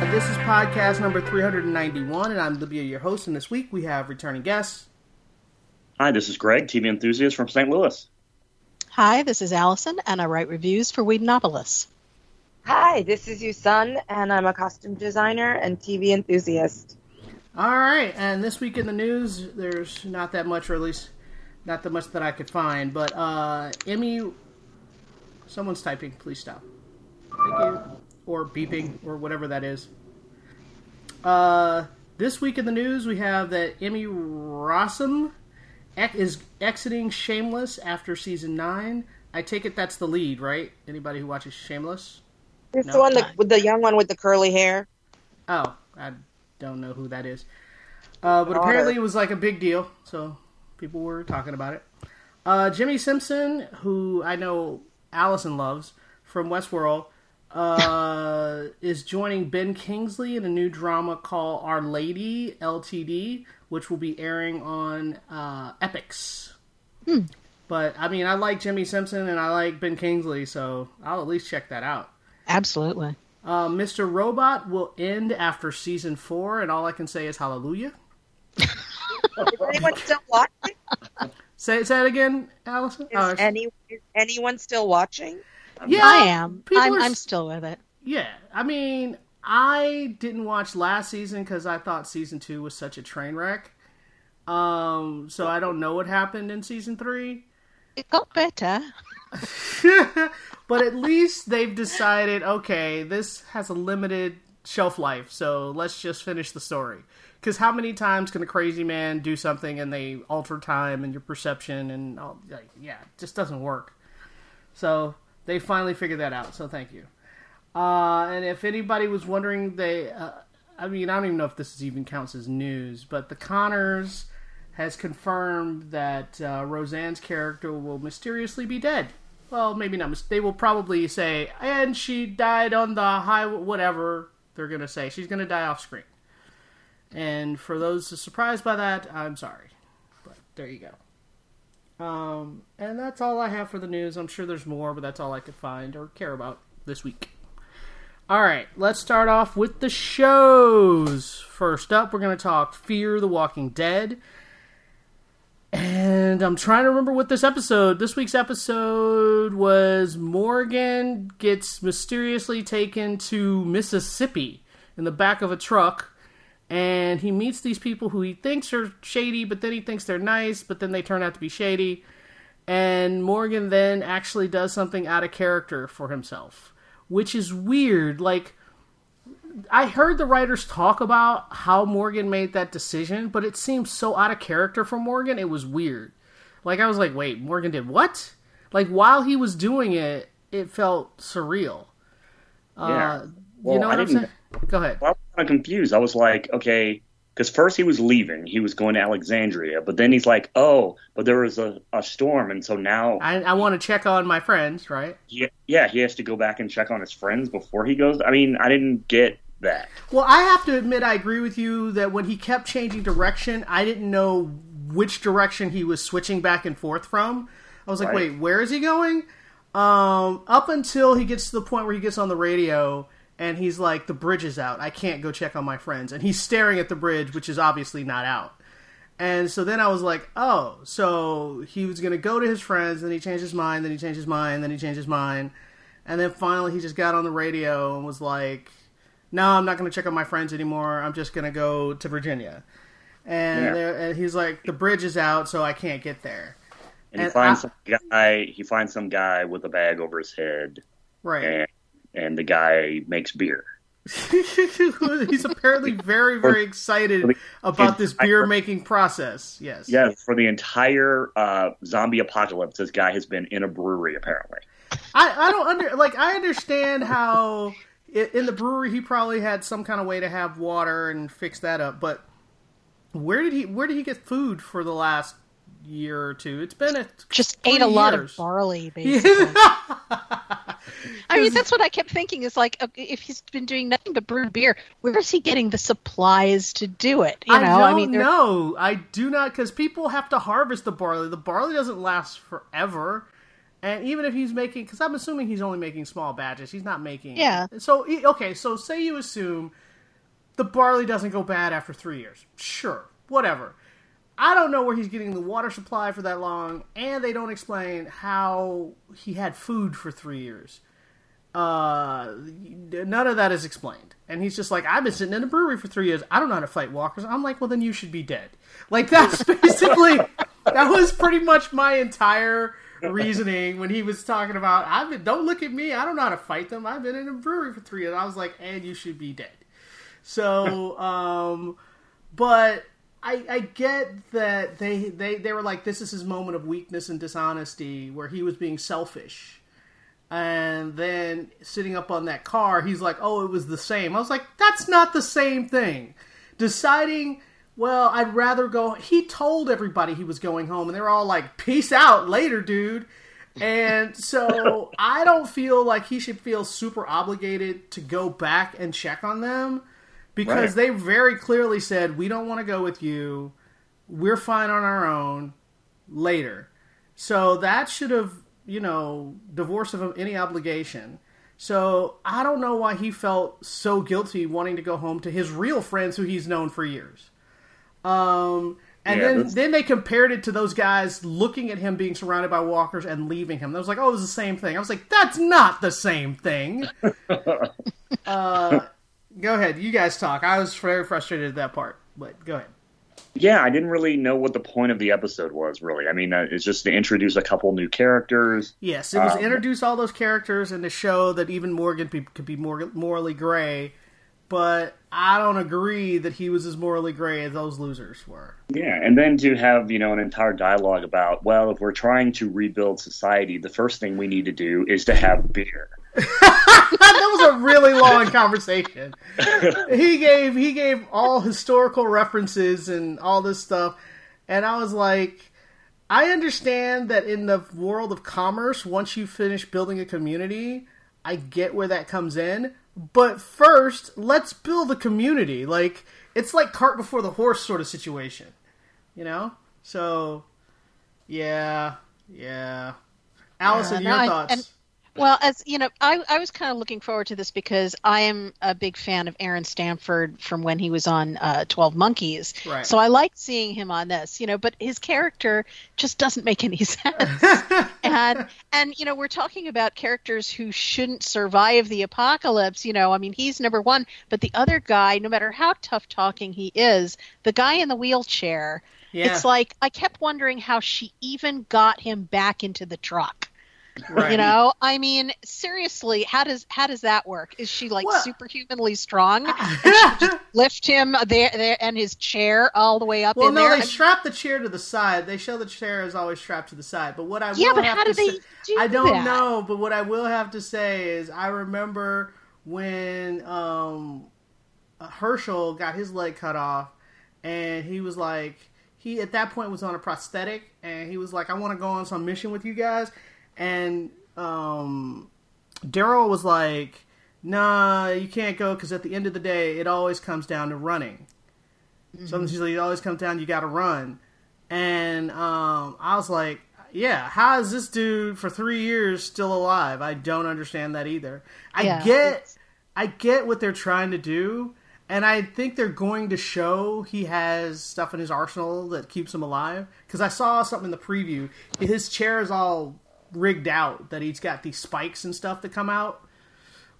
This is podcast number 391, and I'm Libya, your host. And this week we have returning guests. Hi, this is Greg, TV enthusiast from St. Louis. Hi, this is Allison, and I write reviews for Whedonopolis. Hi, this is Yusun, and I'm a costume designer and TV enthusiast. All right, and this week in the news, there's not that much, or at least not that much that I could find. But uh, Emmy, someone's typing. Please stop. Thank you. Or beeping, or whatever that is. Uh, this week in the news, we have that Emmy Rossum is exiting Shameless after season nine. I take it that's the lead, right? Anybody who watches Shameless? It's No, the one that, with the young one with the curly hair. Oh, I don't know who that is. Uh, but apparently it was like a big deal, so people were talking about it. Uh, Jimmi Simpson, who I know Allison loves from Westworld, uh, is joining Ben Kingsley in a new drama called Our Lady LTD, which will be airing on uh, Epix. But I mean, I like Jimmi Simpson and I like Ben Kingsley, so I'll at least check that out. Absolutely. Uh, Mr. Robot will end after season four, and all I can say is hallelujah. Is anyone still watching? Say, say it again, Allison. Is, Oh, any, is anyone still watching? Yeah, I am. I'm, are I'm still with it. Yeah, I mean, I didn't watch last season because I thought season two was such a train wreck. Um, so I don't know what happened in season three. It got better. but at least they've decided, okay, this has a limited shelf life, so let's just finish the story. Because how many times can a crazy man do something and they alter time and your perception and all, like, yeah, it just doesn't work. So they finally figured that out. So thank you. Uh, and if anybody was wondering, they, uh, I mean, I don't even know if this even counts as news, but the Connors has confirmed that uh, Roseanne's character will mysteriously be dead. Well, maybe not. They will probably say, and she died on the high, whatever they're going to say. She's going to die off screen. And for those surprised by that, I'm sorry. But there you go. Um, and that's all I have for the news. I'm sure there's more, but that's all I could find or care about this week. All right, let's start off with the shows. First up, we're going to talk Fear the Walking Dead. And I'm trying to remember what this episode, this week's episode was Morgan gets mysteriously taken to Mississippi in the back of a truck and he meets these people who he thinks are shady, but then he thinks they're nice, but then they turn out to be shady. And Morgan then actually does something out of character for himself, which is weird. Like, I heard the writers talk about how Morgan made that decision, but it seemed so out of character for Morgan, it was weird. Like, I was like, wait, Morgan did what? Like, while he was doing it, it felt surreal. Yeah. Uh, Well, you know what I'm saying? Go ahead. I was kind of confused. I was like, okay, because first he was leaving, he was going to Alexandria, but then he's like, oh, but there was a, a storm, and so now, I, I want to check on my friends, right? Yeah, yeah, he has to go back and check on his friends before he goes. I mean, I didn't get that. Well, I have to admit, I agree with you that when he kept changing direction, I didn't know which direction he was switching back and forth from. I was like, Right. wait, where is he going? Um, up until he gets to the point where he gets on the radio and he's like, the bridge is out. I can't go check on my friends. And he's staring at the bridge, which is obviously not out. And so then I was like, oh, so he was going to go to his friends, then he changed his mind, then he changed his mind, then he changed his mind. And then finally he just got on the radio and was like, no, I'm not going to check on my friends anymore. I'm just going to go to Virginia. And, Yeah. and he's like, the bridge is out, so I can't get there. And he finds I- some guy. He finds some guy with a bag over his head, Right. And and the guy makes beer. he's apparently very, very excited about this beer making process. Yes. Yeah, for the entire uh, zombie apocalypse, this guy has been in a brewery apparently. I, I don't under like I understand how i- in the brewery he probably had some kind of way to have water and fix that up. But where did he where did he get food for the last year or two? It's been a Just ate a lot of barley, basically. I mean, that's what I kept thinking. Is like, if he's been doing nothing but brew beer, where is he getting the supplies to do it? You know, I don't mean, they're- know. I do not because people have to harvest the barley. The barley doesn't last forever, and even if he's making, because I'm assuming he's only making small batches, he's not making. Yeah. So okay, so say you assume the barley doesn't go bad after three years. Sure, whatever. I don't know where he's getting the water supply for that long, and they don't explain how he had food for three years. Uh, none of that is explained. And he's just like, I've been sitting in a brewery for three years. I don't know how to fight walkers. I'm like, well, then you should be dead. Like, that's basically, that was pretty much my entire reasoning when he was talking about, I've been, don't look at me. I don't know how to fight them. I've been in a brewery for three years. I was like, and you should be dead. So, um, but I, I get that they, they, they were like, this is his moment of weakness and dishonesty where he was being selfish. And then sitting up on that car, he's like, oh, it was the same. I was like, that's not the same thing. Deciding, well, I'd rather go. He told everybody he was going home, and they were all like, peace out later, dude. And so I don't feel like he should feel super obligated to go back and check on them because Right. they very clearly said, we don't want to go with you. We're fine on our own later. So that should have, you know, divorced of any obligation. So I don't know why he felt so guilty wanting to go home to his real friends who he's known for years. Um, and Yeah, then that's- then they compared it to those guys looking at him being surrounded by walkers and leaving him. I was like, oh, it was the same thing. I was like, that's not the same thing. uh, go ahead, you guys talk. I was very frustrated at that part, but go ahead. Yeah, I didn't really know what the point of the episode was. Really, I mean, uh, it's just to introduce a couple new characters. Yes, it was Um, introduce all those characters and to show that even Morgan be, could be more morally gray. But I don't agree that he was as morally gray as those losers were. Yeah, and then to have you know an entire dialogue about well, if we're trying to rebuild society, the first thing we need to do is to have beer. That was a really long conversation. He gave he gave all historical references and all this stuff, and I was like, I understand that in the world of commerce, once you finish building a community, I get where that comes in. But first, let's build a community. Like it's like cart before the horse sort of situation, you know. So, yeah, yeah. Allison, no, your I- thoughts? Well, as you know, I, I was kind of looking forward to this because I am a big fan of Aaron Stanford from when he was on uh, Twelve Monkeys. Right. So I liked seeing him on this, you know, but his character just doesn't make any sense. and and you know, we're talking about characters who shouldn't survive the apocalypse. You know, I mean, he's number one, but the other guy, no matter how tough talking he is, the guy in the wheelchair. Yeah. It's like I kept wondering how she even got him back into the truck. Right. You know, I mean, seriously, how does how does that work? Is she like Well- superhumanly strong? and she just lift him there, there and his chair all the way up Well, in no, there? they strap the chair to the side. They show the chair is always strapped to the side. But what I Yeah, will but have how to do they say, do I don't that? know. But what I will have to say is, I remember when um, Hershel got his leg cut off, and he was like, he at that point was on a prosthetic, and he was like, I want to go on some mission with you guys, and um, Daryl was like, Nah, you can't go because at the end of the day, it always comes down to running. Sometimes it always comes down, you got to run. And um, I was like, yeah, how is this dude for three years still alive? I don't understand that either. I Yeah, get, it's- I get what they're trying to do, and I think they're going to show he has stuff in his arsenal that keeps him alive. Because I saw something in the preview, his chair is all rigged out that he's got these spikes and stuff that come out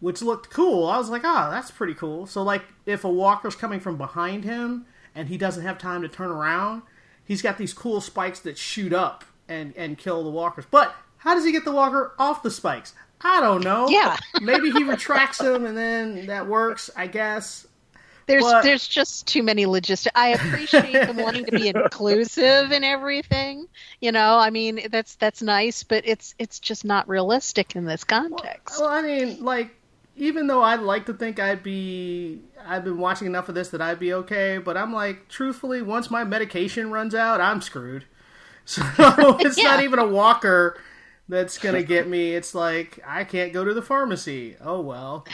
which looked cool. I was like, ah, that's pretty cool. So, like, if a walker's coming from behind him and he doesn't have time to turn around, he's got these cool spikes that shoot up and, and kill the walkers. But how does he get the walker off the spikes? I don't know. Yeah. Maybe he retracts them and then that works, I guess. There's but- there's just too many logistics. I appreciate them wanting to be inclusive and everything. You know, I mean, that's that's nice, but it's it's just not realistic in this context. Well, I mean, like, even though I'd like to think I'd be, I've been watching enough of this that I'd be okay, but I'm like, truthfully, once my medication runs out, I'm screwed. So it's Yeah. not even a walker that's gonna get me. It's like I can't go to the pharmacy. Oh well.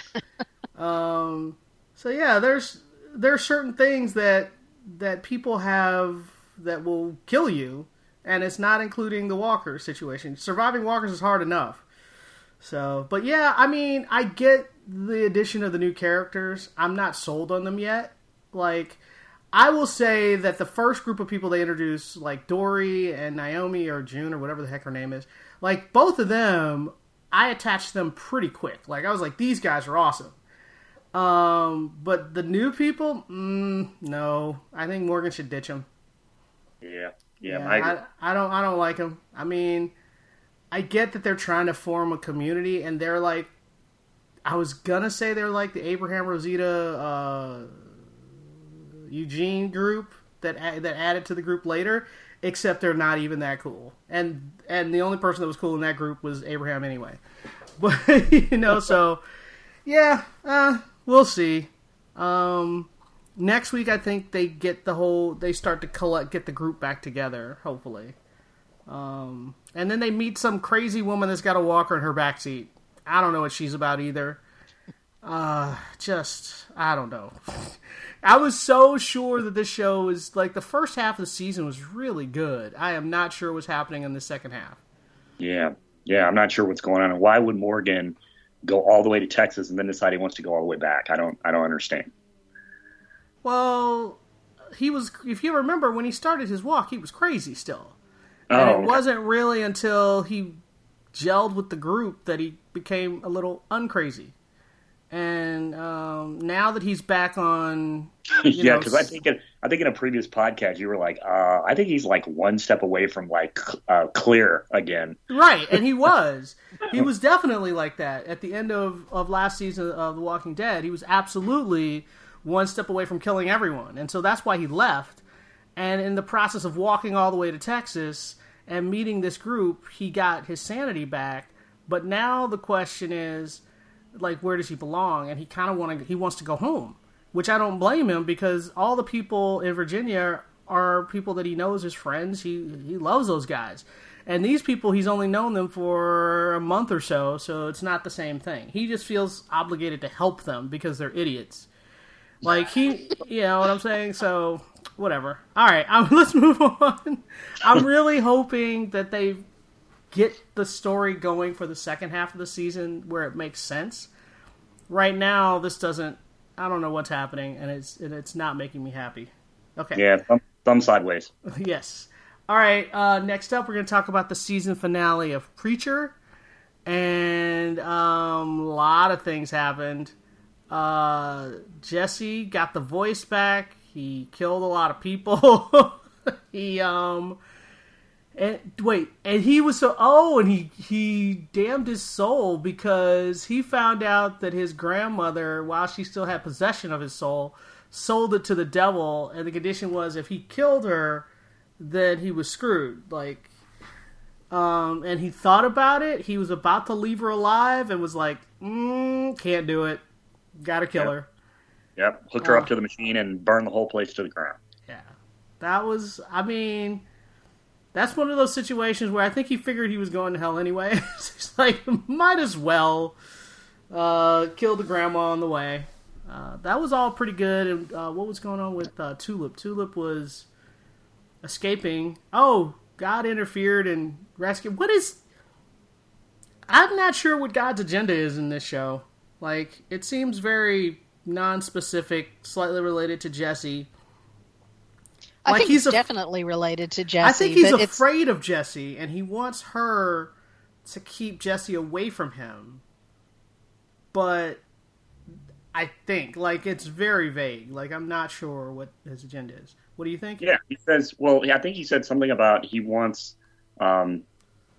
um. So yeah, there's there's certain things that that people have that will kill you, and it's not including the walker situation. Surviving walkers is hard enough. So, but yeah, I mean, I get the addition of the new characters. I'm not sold on them yet. Like, I will say that the first group of people they introduced, like Dory and Naomi or June or whatever the heck her name is, like both of them, I attached them pretty quick. Like I was like, these guys are awesome. Um, but the new people, mm, no, I think Morgan should ditch them. Yeah, yeah, Yeah, I. I, I don't I don't like them. I mean, I get that they're trying to form a community, and they're like, I was gonna say they're like the Abraham Rosita uh, Eugene group that that added to the group later, except they're not even that cool. And and the only person that was cool in that group was Abraham anyway. But you know, so yeah, uh, we'll see. Um, next week I think they get the whole they start to collect get the group back together, hopefully. Um, and then they meet some crazy woman that's got a walker in her backseat. I don't know what she's about either. Uh, just I don't know. I was so sure that this show was like the first half of the season was really good. I am not sure what's happening in the second half. yeah, yeah. I'm not sure what's going on, and why would Morgan go all the way to Texas and then decide he wants to go all the way back? I don't, I don't understand. Well, he was if you remember when he started his walk, he was crazy still. And Oh, it okay. wasn't really until he gelled with the group that he became a little uncrazy. And um, now that he's back on, yeah, because I think in, I think in a previous podcast you were like, uh, I think he's like one step away from like uh, clear again. right, and he was, he was definitely like that at the end of of last season of The Walking Dead. He was absolutely one step away from killing everyone, and so that's why he left. And in the process of walking all the way to Texas and meeting this group, he got his sanity back. But now the question is, like, where does he belong? And he kind of want to, he wants to go home, which I don't blame him because all the people in Virginia are people that he knows as friends. He he loves those guys, and these people he's only known them for a month or so, so it's not the same thing. He just feels obligated to help them because they're idiots. Like he, you know what I'm saying? So whatever. All right, um, let's move on. I'm really hoping that they get the story going for the second half of the season where it makes sense. Right now, this doesn't. I don't know what's happening, and it's and it's not making me happy. Okay. Yeah, thumb, thumb sideways. yes. All right. Uh, next up, we're going to talk about the season finale of Preacher, and um, a lot of things happened. Uh, Jesse got the voice back. He killed a lot of people. he um, and wait, and he was so oh, and he he damned his soul because he found out that his grandmother, while she still had possession of his soul, sold it to the devil, and the condition was if he killed her, then he was screwed. Like, um, and he thought about it. He was about to leave her alive, and was like, mm, "Can't do it. Got to kill Yep. her." Yep, hooked her Oh. up to the machine and burned the whole place to the ground. Yeah, that was. I mean, that's one of those situations where I think he figured he was going to hell anyway. he's like, might as well uh, kill the grandma on the way. Uh, that was all pretty good. And uh, what was going on with uh, Tulip? Tulip was escaping. Oh, God interfered and rescued. What is? I'm not sure what God's agenda is in this show. Like, it seems very non-specific, slightly related to Jesse. I Like, think he's he's a- definitely related to Jesse. I think he's but it's, afraid of Jesse, and he wants her to keep Jesse away from him. But I think, like, it's very vague. Like, I'm not sure what his agenda is. What do you think? Yeah, he says. Well, I think he said something about he wants, um,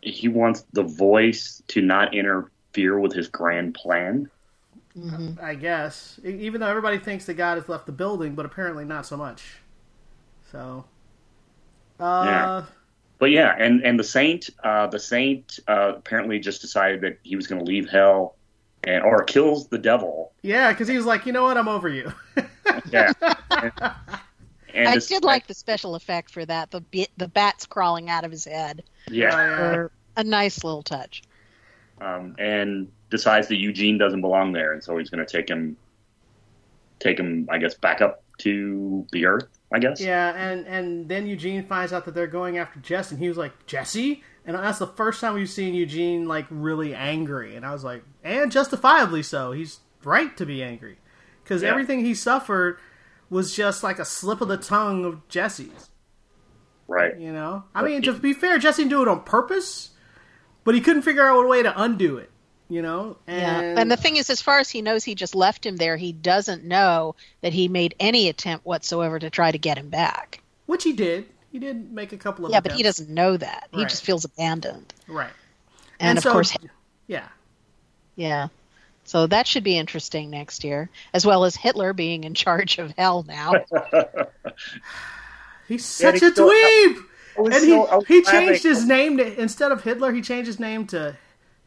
he wants the voice to not interfere with his grand plan. I guess. Even though everybody thinks that God has left the building, but apparently not so much. So. Uh, Yeah. But yeah, and and the saint, uh, the saint uh, apparently just decided that he was going to leave hell and or kills the devil. Yeah, because he was like, you know what, I'm over you. Yeah. and, and I this- did like the special effect for that. The bi- the bats crawling out of his head. Yeah. A nice little touch. um, and decides that Eugene doesn't belong there, and so he's going to take him, take him, I guess, back up to the Earth. I guess. Yeah, and and then Eugene finds out that they're going after Jess, and he was like, Jesse, and that's the first time we've seen Eugene like really angry, and I was like, and justifiably so. He's right to be angry because Yeah. everything he suffered was just like a slip of the tongue of Jesse's. Right. You know, I mean, to be fair, Jesse didn't do it on purpose, but he couldn't figure out a way to undo it. You know, and, Yeah. And the thing is, as far as he knows, he just left him there. He doesn't know that he made any attempt whatsoever to try to get him back. which he did. He did make a couple of Yeah, but he doesn't know that. He Right. just feels abandoned. right. And, of so- course, yeah. yeah. So that should be interesting next year, as well as Hitler being in charge of hell now. He's such he's a still- dweeb. And he, was he changed his name to instead of Hitler, he changed his name to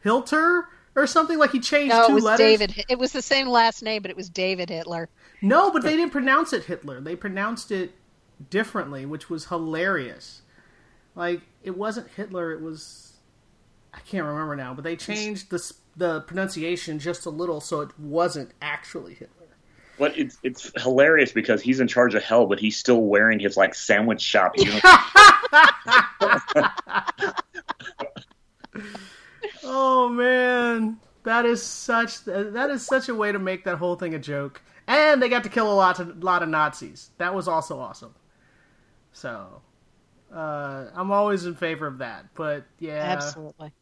Hilter or something. Like he changed No, two it was letters. David. It was the same last name, but it was David Hitler. No, but they didn't pronounce it Hitler. They pronounced it differently, which was hilarious. Like it wasn't Hitler. It was I can't remember now, but they changed the the pronunciation just a little so it wasn't actually Hitler. But it's it's hilarious because he's in charge of hell, but he's still wearing his like sandwich shop uniform. Oh man, that is such that is such a way to make that whole thing a joke. And they got to kill a lot of lot of Nazis. That was also awesome. So, uh, I'm always in favor of that. But yeah, Absolutely.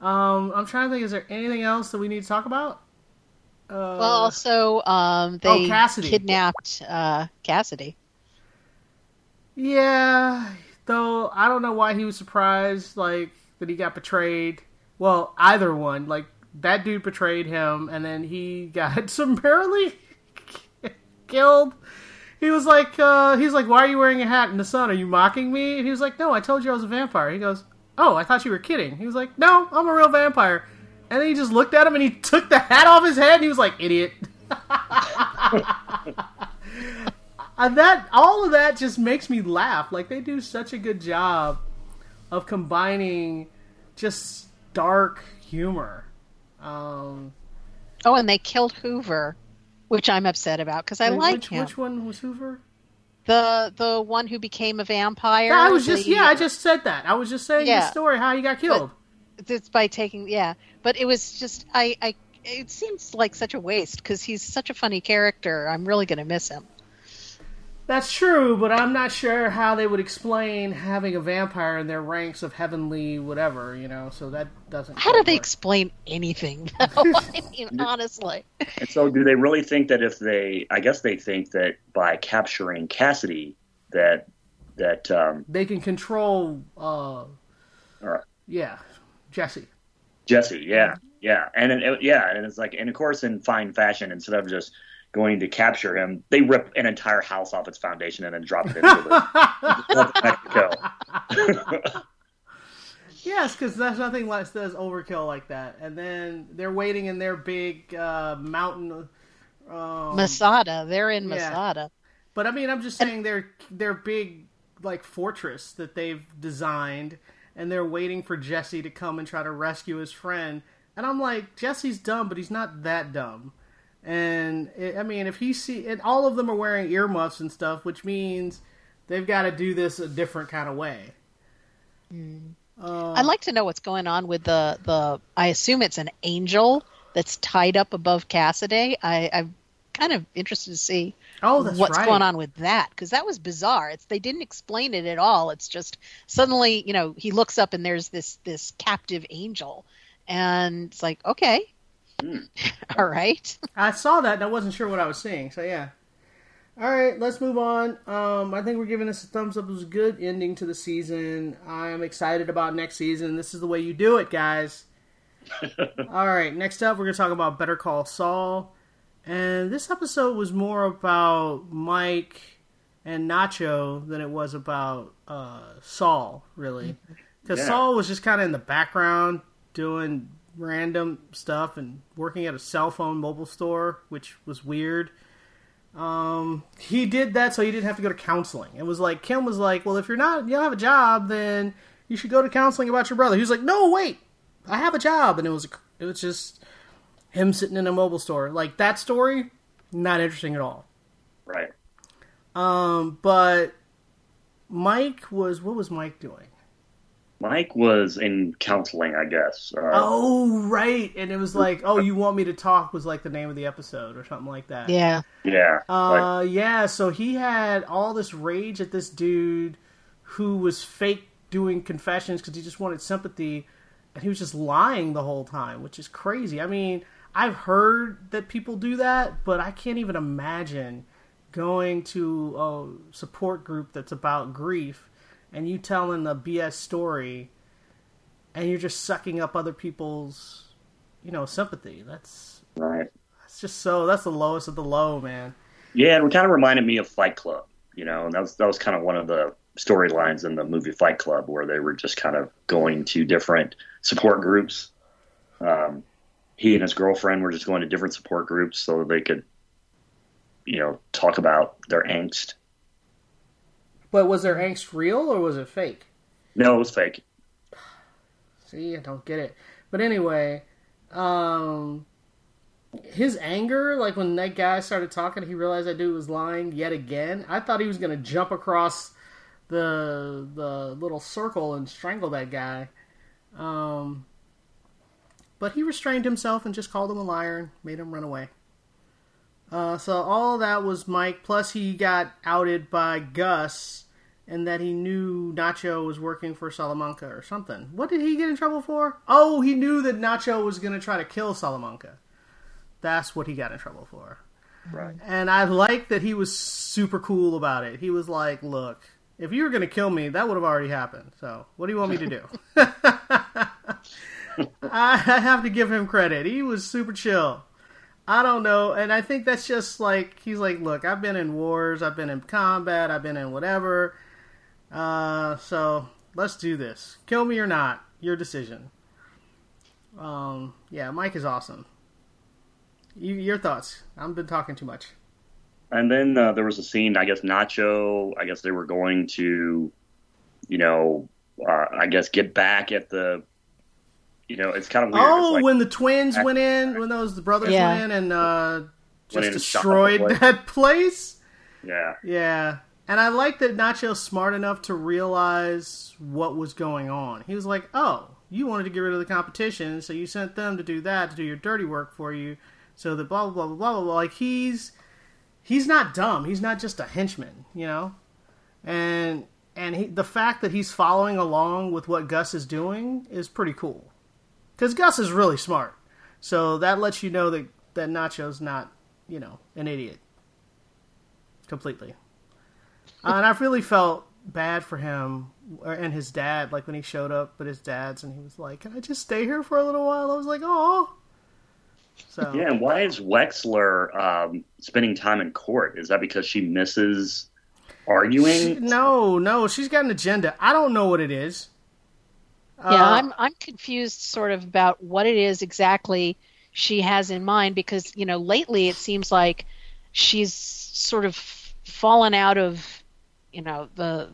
Um, I'm trying to think. Is there anything else that we need to talk about? Uh, Well, also, um, they oh, Cassidy. kidnapped uh, Cassidy. yeah. Though I don't know why he was surprised, like that he got betrayed. Well, either one. Like that dude betrayed him, and then he got summarily killed. He was like, uh, he's like, why are you wearing a hat in the sun? Are you mocking me? And he was like, no, I told you I was a vampire. He goes, oh, I thought you were kidding. He was like, no, I'm a real vampire. And then he just looked at him and he took the hat off his head and he was like, idiot. and that all of that just makes me laugh. Like they do such a good job of combining just dark humor. Um, Oh, and they killed Hoover, which I'm upset about because I like which, him. which one was Hoover? The the one who became a vampire. Yeah, I was just the- yeah, I just said that. I was just saying the Yeah. story how he got killed. it's by taking yeah but it was just i i it seems like such a waste because he's such a funny character i'm really going to miss him That's true, but I'm not sure how they would explain having a vampire in their ranks of heavenly whatever, you know. So that doesn't. how do they work. explain anything though i mean honestly And so, do they really think that if they? I guess they think that by capturing Cassidy, that that um, They can control. uh Or- Yeah, Jesse. Jesse, yeah, yeah, and it, yeah, and it's like, and of course, in fine fashion, instead of just going to capture him, they rip an entire house off its foundation and then drop it into the of Mexico. Yes, because there's nothing like says overkill like that. And then they're waiting in their big uh, mountain. Um, masada they're in yeah. masada But I mean, I'm just saying their their big like fortress that they've designed, and they're waiting for Jesse to come and try to rescue his friend. And I'm like, Jesse's dumb, but he's not that dumb. And it, I mean, if he see, and all of them are wearing earmuffs and stuff, which means they've got to do this a different kind of way. Mm. Um, i'd like to know what's going on with the the i assume it's an angel that's tied up above cassidy. I i'm kind of interested to see Oh, what's right. going on with that because that was bizarre. It's they didn't explain it at all. It's just suddenly you know he looks up and there's this this captive angel. And it's like okay all right I saw that and I wasn't sure what I was seeing. So yeah. All right, let's move on. Um, I think we're giving this a thumbs up. It was a good ending to the season. I'm excited about next season. This is the way you do it, guys. All right, next up, we're going to talk about Better Call Saul. And this episode was more about Mike and Nacho than it was about uh, Saul, really. Because Yeah. Saul was just kind of in the background doing random stuff and working at a cell phone mobile store, which was weird. Um, he did that so he didn't have to go to counseling. It was like Kim was like, "Well, if you're not, you don't have a job, then you should go to counseling about your brother." He was like, "No, wait, I have a job," and it was it was just him sitting in a mobile store. Like that story, not interesting at all. Right. Um, but Mike was what was Mike doing? Mike was in counseling, I guess. Uh, Oh, right. And it was like, "Oh, you want me to talk?" was like the name of the episode or something like that. Yeah. Yeah. like, Uh, yeah. So he had all this rage at this dude who was fake doing confessions because he just wanted sympathy, and he was just lying the whole time, which is crazy. I mean, I've heard that people do that, but I can't even imagine going to a support group that's about grief and you telling a BS story, and you're just sucking up other people's, you know, sympathy. That's right. that's just so. That's the lowest of the low, man. Yeah, and it kind of reminded me of Fight Club, you know, and that was that was kind of one of the storylines in the movie Fight Club where they were just kind of going to different support groups. Um, he and his girlfriend were just going to different support groups so that they could, you know, talk about their angst. But was their angst real or was it fake? No, it was fake. See, I don't get it. But anyway, um, his anger, like when that guy started talking, he realized that dude was lying yet again. I thought he was gonna jump across the the little circle and strangle that guy. Um, but he restrained himself and just called him a liar and made him run away. Uh, so all that was Mike. Plus, he got outed by Gus, and that he knew Nacho was working for Salamanca or something. What did he get in trouble for? Oh, he knew that Nacho was going to try to kill Salamanca. That's what he got in trouble for. Right. And I like that he was super cool about it. He was like, "Look, if you were going to kill me, that would have already happened. So, what do you want me to do?" I have to give him credit. He was super chill. I don't know, and I think that's just like he's like, "Look, I've been in wars, I've been in combat, I've been in whatever. Uh, so let's do this. Kill me or not, your decision." Um, yeah, Mike is awesome. You, your thoughts? I've been talking too much. And then uh, there was a scene. I guess Nacho. I guess they were going to, you know, uh, I guess get back at the. You know, it's kind of weird. Oh, like- when the twins went in, when those the brothers Yeah. went in and uh, just Went in and shot up the destroyed place. that place. yeah, Yeah. And I like that Nacho's smart enough to realize what was going on. He was like, oh, you wanted to get rid of the competition, so you sent them to do that, to do your dirty work for you, so that blah, blah, blah, blah, blah, blah. Like, he's, he's not dumb. He's not just a henchman, you know? And, and he, the fact that he's following along with what Gus is doing is pretty cool. Because Gus is really smart. So that lets you know that, that Nacho's not, you know, an idiot. Completely. Uh, and I really felt bad for him or- and his dad, like when he showed up at his dad's and he was like, Can I just stay here for a little while? I was like, Oh. So, yeah. And why is Wexler um, spending time in court? Is that because she misses arguing? no, no, she's got an agenda. I don't know what it is. Yeah, Uh, I'm I'm confused sort of about what it is exactly she has in mind because you know lately it seems like she's sort of fallen out of you know the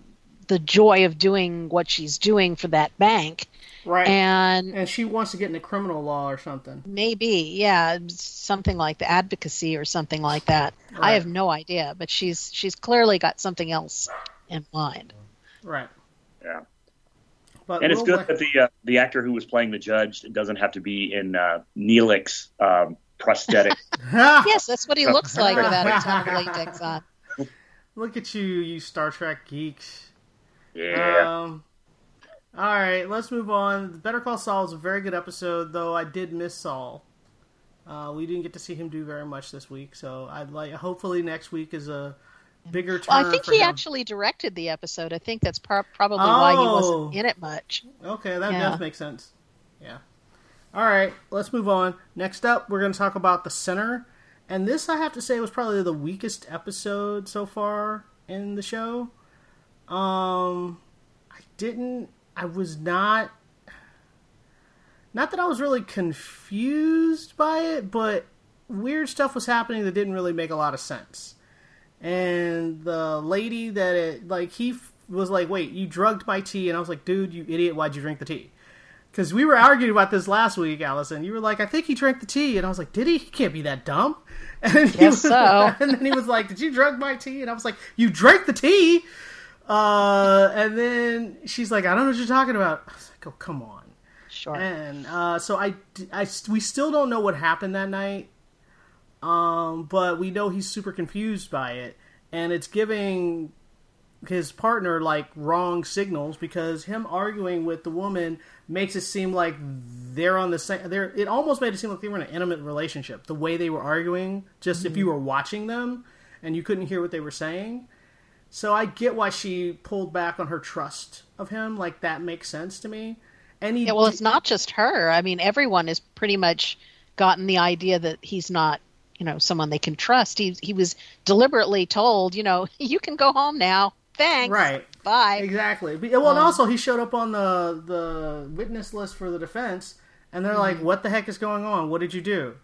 the joy of doing what she's doing for that bank right. And, and she wants to get into criminal law or something. maybe yeah something like the advocacy or something like that i have no idea but she's she's clearly got something else in mind Right. Yeah. But And it's good let- that the uh, the actor who was playing the judge doesn't have to be in uh, Neelix um, prosthetic. yes that's what he looks like without a ton of latex on Look at you, you Star Trek geeks. yeah. Um, all right, let's move on. Better Call Saul is a very good episode, though I did miss Saul. Uh, we didn't get to see him do very much this week, so I'd like. Hopefully, next week is a bigger. Well, I think he him. actually directed the episode. I think that's pro- probably why he Oh. wasn't in it much. Okay, that Yeah. does make sense. Yeah. All right, let's move on. Next up, we're going to talk about the Sinner, and this I have to say was probably the weakest episode so far in the show. Um, I didn't. I was not. not that I was really confused by it, but weird stuff was happening that didn't really make a lot of sense. And the lady that it, like, he f- was like, wait, you drugged my tea. And I was like, dude, you idiot, why'd you drink the tea? Because we were arguing about this last week, Allison. You were like, I think he drank the tea. And I was like, did he? He can't be that dumb. And then he was, so. And then he was like, did you drug my tea? And I was like, you drank the tea? Uh, and then she's like, I don't know what you're talking about. I was like, oh, come on. Sure. And uh, so I, I, we still don't know what happened that night. Um, but we know he's super confused by it, and it's giving his partner like wrong signals because him arguing with the woman makes it seem like they're on the same. They're it almost made it seem like they were in an intimate relationship. The way they were arguing, just if you were watching them and you couldn't hear what they were saying. So I get why she pulled back on her trust of him. Like that makes sense to me. And he Yeah, well, it's not just her. I mean, everyone has pretty much gotten the idea that he's not, you know, someone they can trust. He he was deliberately told, you know, you can go home now. Thanks. Right. Bye. Exactly. Well, and Um, also he showed up on the the witness list for the defense, and they're Mm-hmm. like, "What the heck is going on? What did you do?"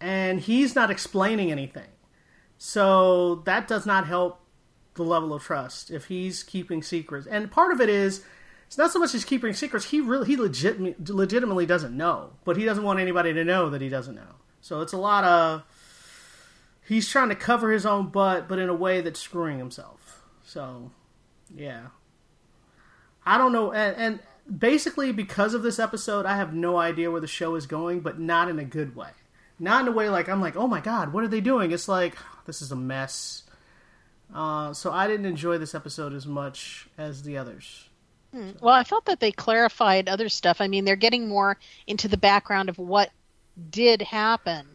And he's not explaining anything, so that does not help the level of trust if he's keeping secrets. And part of it is. It's not so much as keeping secrets. He really, he legit, legitimately doesn't know, but he doesn't want anybody to know that he doesn't know. So it's a lot of he's trying to cover his own butt, but in a way that's screwing himself. So, yeah. I don't know, and, and basically because of this episode, I have no idea where the show is going, but not in a good way. Not in a way like I'm like, oh my god, what are they doing? It's like this is a mess. Uh, so I didn't enjoy this episode as much as the others. Well, I felt that they clarified other stuff. I mean, they're getting more into the background of what did happen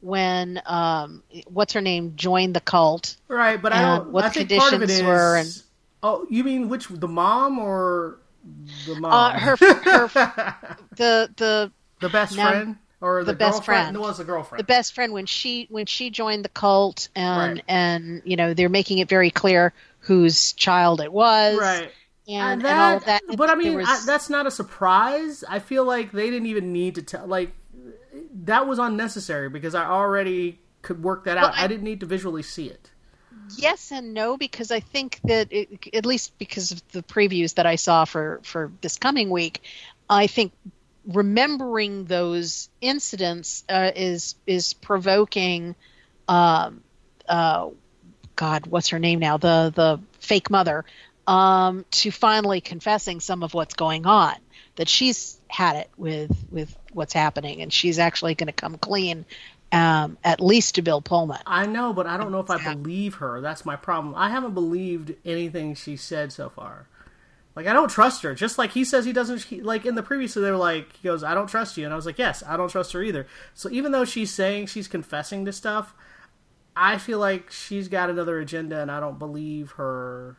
when um, what's her name joined the cult. Right, but I don't. what I the think part of it conditions is. were and- Oh, you mean which the mom or the mom? Uh, her, her, the the the best Now- friend or the, the best friend. No, it was the girlfriend. the best friend when she when she joined the cult and Right. and you know they're making it very clear whose child it was right. and, Uh, and all that But I mean, was- I, that's not a surprise. I feel like they didn't even need to tell. Like that was unnecessary because I already could work that Well, out. I, I- didn't need to visually see it. yes and no because I think that it, at least because of the previews that I saw for for this coming week, I think remembering those incidents uh, is is provoking. Um, uh, God, what's her name now? The the fake mother um, to finally confessing some of what's going on. That she's had it with with what's happening, and she's actually going to come clean, um, at least to Bill Pullman. I know, but I don't know if I believe her. That's my problem. I haven't believed anything she said so far. Like I don't trust her. Just like he says he doesn't. He, like in the previous, they were like, he goes, "I don't trust you," and I was like, "Yes, I don't trust her either." So even though she's saying she's confessing to stuff, I feel like she's got another agenda, and I don't believe her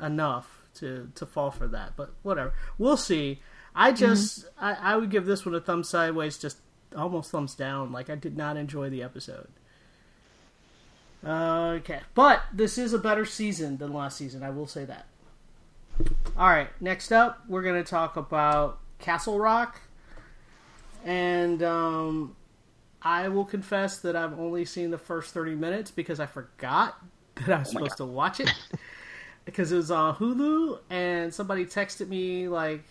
enough to to fall for that. But whatever, we'll see. I just I, I would give this one a thumb sideways, just almost thumbs down. Like I did not enjoy the episode. Okay, but this is a better season than last season. I will say that. All right, next up, we're going to talk about Castle Rock, and um, I will confess that I've only seen the first thirty minutes because I forgot that I was Oh supposed to watch it because it was on Hulu, and somebody texted me like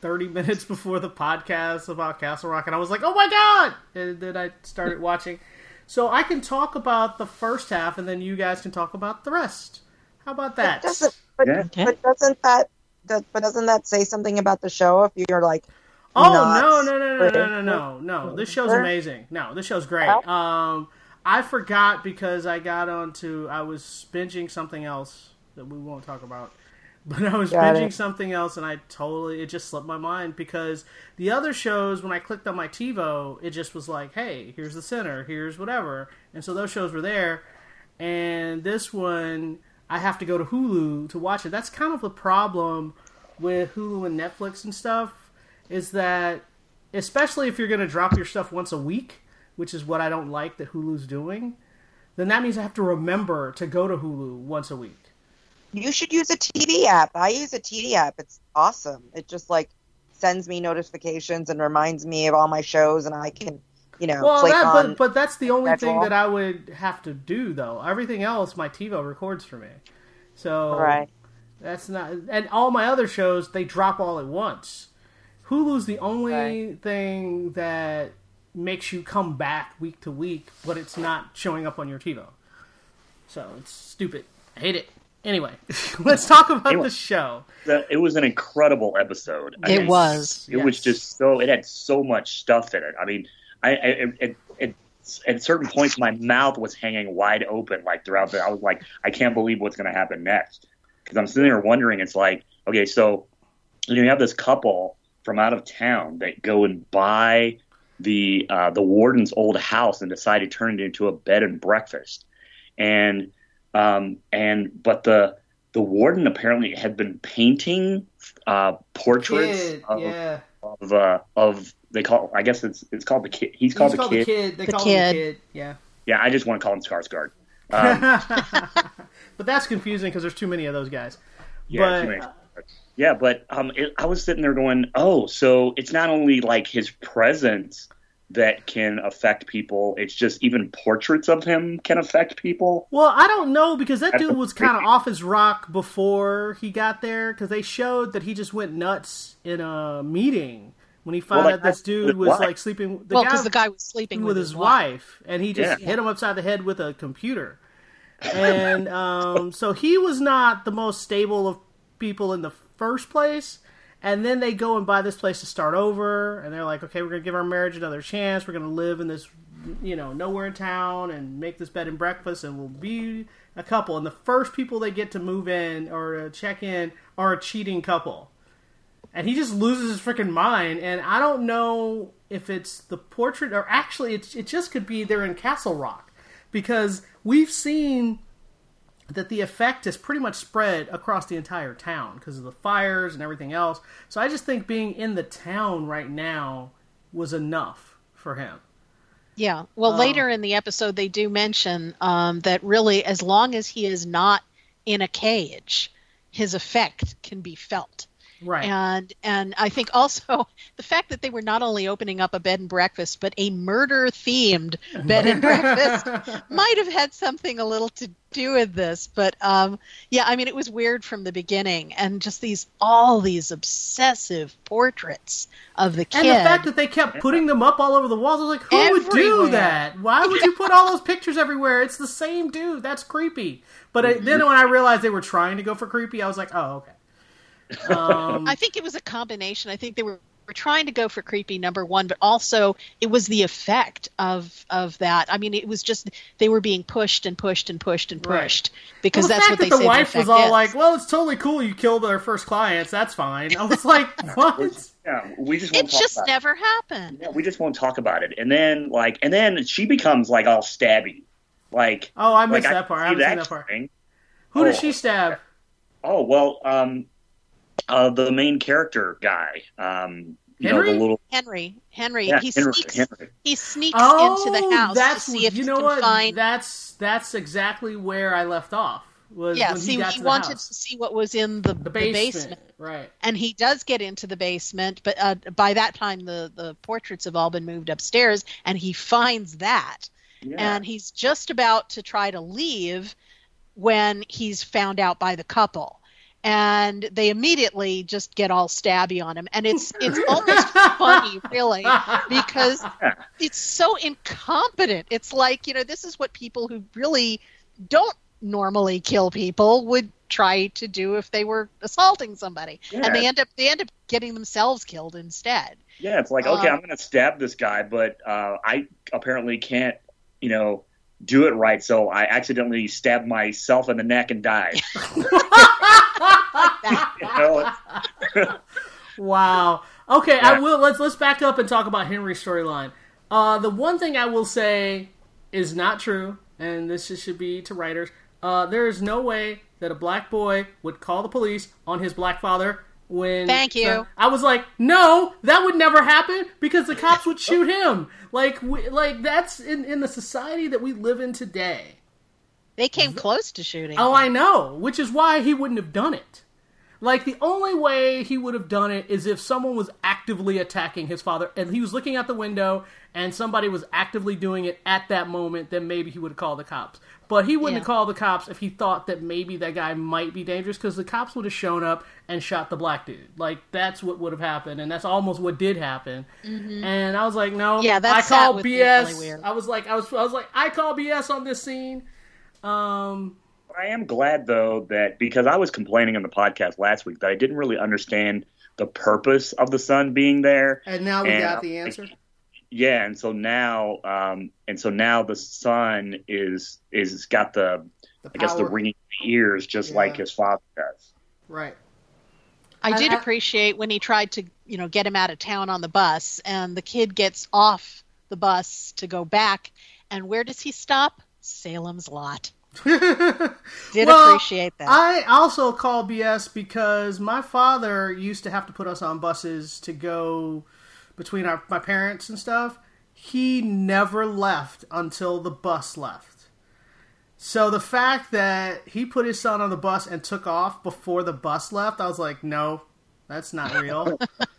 30 minutes before the podcast about Castle Rock, and I was like, oh my god! And then I started watching. So I can talk about the first half, and then you guys can talk about the rest. How about that? Doesn't, but, Yeah. Okay. but doesn't that, that but doesn't that say something about the show if you're like Oh not no no no no no no no no! This show's amazing. No, this show's great. Um, I forgot because I got onto I was binging something else that we won't talk about, but I was Got binging it. something else and I totally it just slipped my mind because the other shows when I clicked on my TiVo it just was like hey here's the Sinner here's whatever and so those shows were there and this one I have to go to Hulu to watch it. That's kind of the problem with Hulu and Netflix and stuff is that especially if you're going to drop your stuff once a week, which is what I don't like that Hulu's doing, then that means I have to remember to go to Hulu once a week. You should use a TV app. I use a TV app. It's awesome. It just like sends me notifications and reminds me of all my shows, and I can, you know, Well, click that, but but that's the only thing that I would have to do though. Everything else, my TiVo records for me. So right. that's not, and all my other shows they drop all at once. Hulu's the only Right. thing that makes you come back week to week, but it's not showing up on your TiVo. So it's stupid. I hate it. Anyway, let's talk about Anyway. the show. The- it was an incredible episode. I It mean, was. It was just so. It had so much stuff in it. I mean, I, I it, it, it, at certain points my mouth was hanging wide open. Like throughout the, I was like, I can't believe what's going to happen next. Because I'm sitting there wondering. It's like, okay, so you know, you have this couple from out of town that go and buy the uh, the warden's old house and decide to turn it into a bed and breakfast, and um, and but the the warden apparently had been painting uh, portraits Kid, of, yeah. of uh, of they call I guess it's it's called the kid. He's called, He's the, called kid. the kid. They The call him the kid. kid. Yeah. Yeah, I just want to call him Skarsgård. Um, but that's confusing because there's too many of those guys. yeah, but too many. yeah, but um, it, I was sitting there going, oh, so it's not only like his presence that can affect people; it's just even portraits of him can affect people. Well, I don't know because that dude was kind of off his rock before he got there because they showed that he just went nuts in a meeting when he found Well, like, out this dude was wife. like sleeping. The well, because the guy was sleeping with, his wife, and he just Yeah. hit him upside the head with a computer. And um, so he was not the most stable of people in the first place. And then they go and buy this place to start over, and they're like, "Okay, we're gonna give our marriage another chance. We're gonna live in this, you know, nowhere in town, and make this bed and breakfast, and we'll be a couple." And the first people they get to move in or check in are a cheating couple and he just loses his freaking mind. And I don't know if it's the portrait or actually it's, it just could be they're in Castle Rock because we've seen that the effect is pretty much spread across the entire town because of the fires and everything else. So I just think being in the town right now was enough for him. Yeah. Well, Oh. later in the episode, they do mention um, that really, as long as he is not in a cage, his effect can be felt. Right. And and I think also the fact that they were not only opening up a bed and breakfast, but a murder themed bed and breakfast might have had something a little to do with this. But um, yeah, I mean, it was weird from the beginning, and just these all these obsessive portraits of the kid. And the fact that they kept putting them up all over the walls, I was like, who would do that? Why would you put all those pictures everywhere? It's the same dude. That's creepy. But I, then when I realized they were trying to go for creepy, I was like, oh, okay. Um, I think it was a combination. I think they were, were trying to go for creepy number one, but also it was the effect of of that. I mean, it was just they were being pushed and pushed and pushed and Right. pushed because well, that's fact what they that the wife the was all is. like, well, it's totally cool you killed their first clients. That's fine. I was like, what? Yeah, we just won't it talk just about never happened. Yeah, we just won't talk about it. And then like, and then she becomes like all stabby, like. Oh, I missed like, that part. I see haven't seen that part. thing. Who does Oh. she stab? Oh well, um, uh, the main character guy, um, you know, the little Henry, Henry, yeah, he Henry, sneaks Henry. he sneaks Oh, into the house that's to see if you know what? find. That's that's exactly where I left off. Was yeah, when see, he he, to wanted house. to see what was in the, the the basement. basement. right? and he does get into the basement but uh, by that time the the portraits have all been moved upstairs and he finds that Yeah. and he's just about to try to leave when he's found out by the couple and they immediately just get all stabby on him. And it's it's almost funny really because it's so incompetent. It's like you know this is what people who really don't normally kill people would try to do if they were assaulting somebody. Yeah. and they end up they end up getting themselves killed instead. Yeah, it's like okay, Um, I'm going to stab this guy, but uh, I apparently can't, you know, do it right. So I accidentally stabbed myself in the neck and died. Wow. Okay, I will. Let's let's back up and talk about Henry's storyline. Uh, the one thing I will say is not true, and this should be to writers. Uh, there is no way that a black boy would call the police on his black father when. Thank you. I was like, no, that would never happen because the cops would shoot him. Like, we, like that's in in the society that we live in today. they came close to shooting Oh, I know, which is why he wouldn't have done it. Like the only way he would have done it is if someone was actively attacking his father and he was looking out the window and somebody was actively doing it at that moment, then maybe he would have called the cops. But he wouldn't Yeah. have called the cops if he thought that maybe that guy might be dangerous because the cops would have shown up and shot the black dude. Like that's what would have happened, and that's almost what did happen. And I was like, no, Mm-hmm. Yeah, that I sat call BS. really. I was like, I was, I was like, I call BS on this scene. Um, I am glad though that because I was complaining on the podcast last week that I didn't really understand the purpose of the sun being there. and now we And, got the answer. Yeah, and so now, um, and so now the son is is got the The I guess the ringing ears just Yeah. like his father does. Right. I I- did appreciate when he tried to, you know, get him out of town on the bus, and the kid gets off the bus to go back, and where does he stop? Salem's Lot. Did Well, appreciate that. I also call BS because my father used to have to put us on buses to go between our my parents and stuff. He never left until the bus left. So the fact that he put his son on the bus and took off before the bus left, I was like, no, that's not real.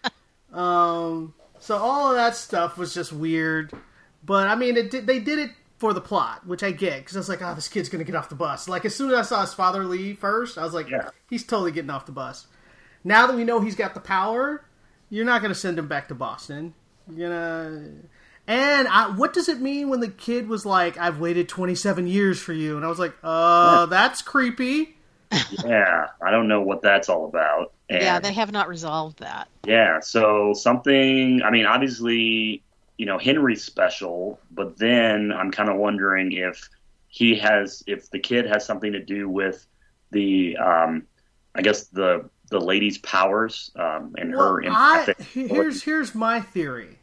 um, so all of that stuff was just weird. But I mean, it did, they did it for the plot, which I get because I was like, oh, this kid's gonna get off the bus. Like as soon as I saw his father leave first, I was like, Yeah. he's totally getting off the bus. Now that we know he's got the power, you're not gonna send him back to Boston. You're gonna. And I, what does it mean when the kid was like, "I've waited 27 years for you," and I was like, "Uh, that's creepy." yeah, I don't know what that's all about. And yeah, they have not resolved that. Yeah, so something. I mean, obviously, you know, Henry's special, but then I'm kind of wondering if he has, if the kid has something to do with the, um, I guess the the lady's powers um, and Well, her. I, here's here's my theory.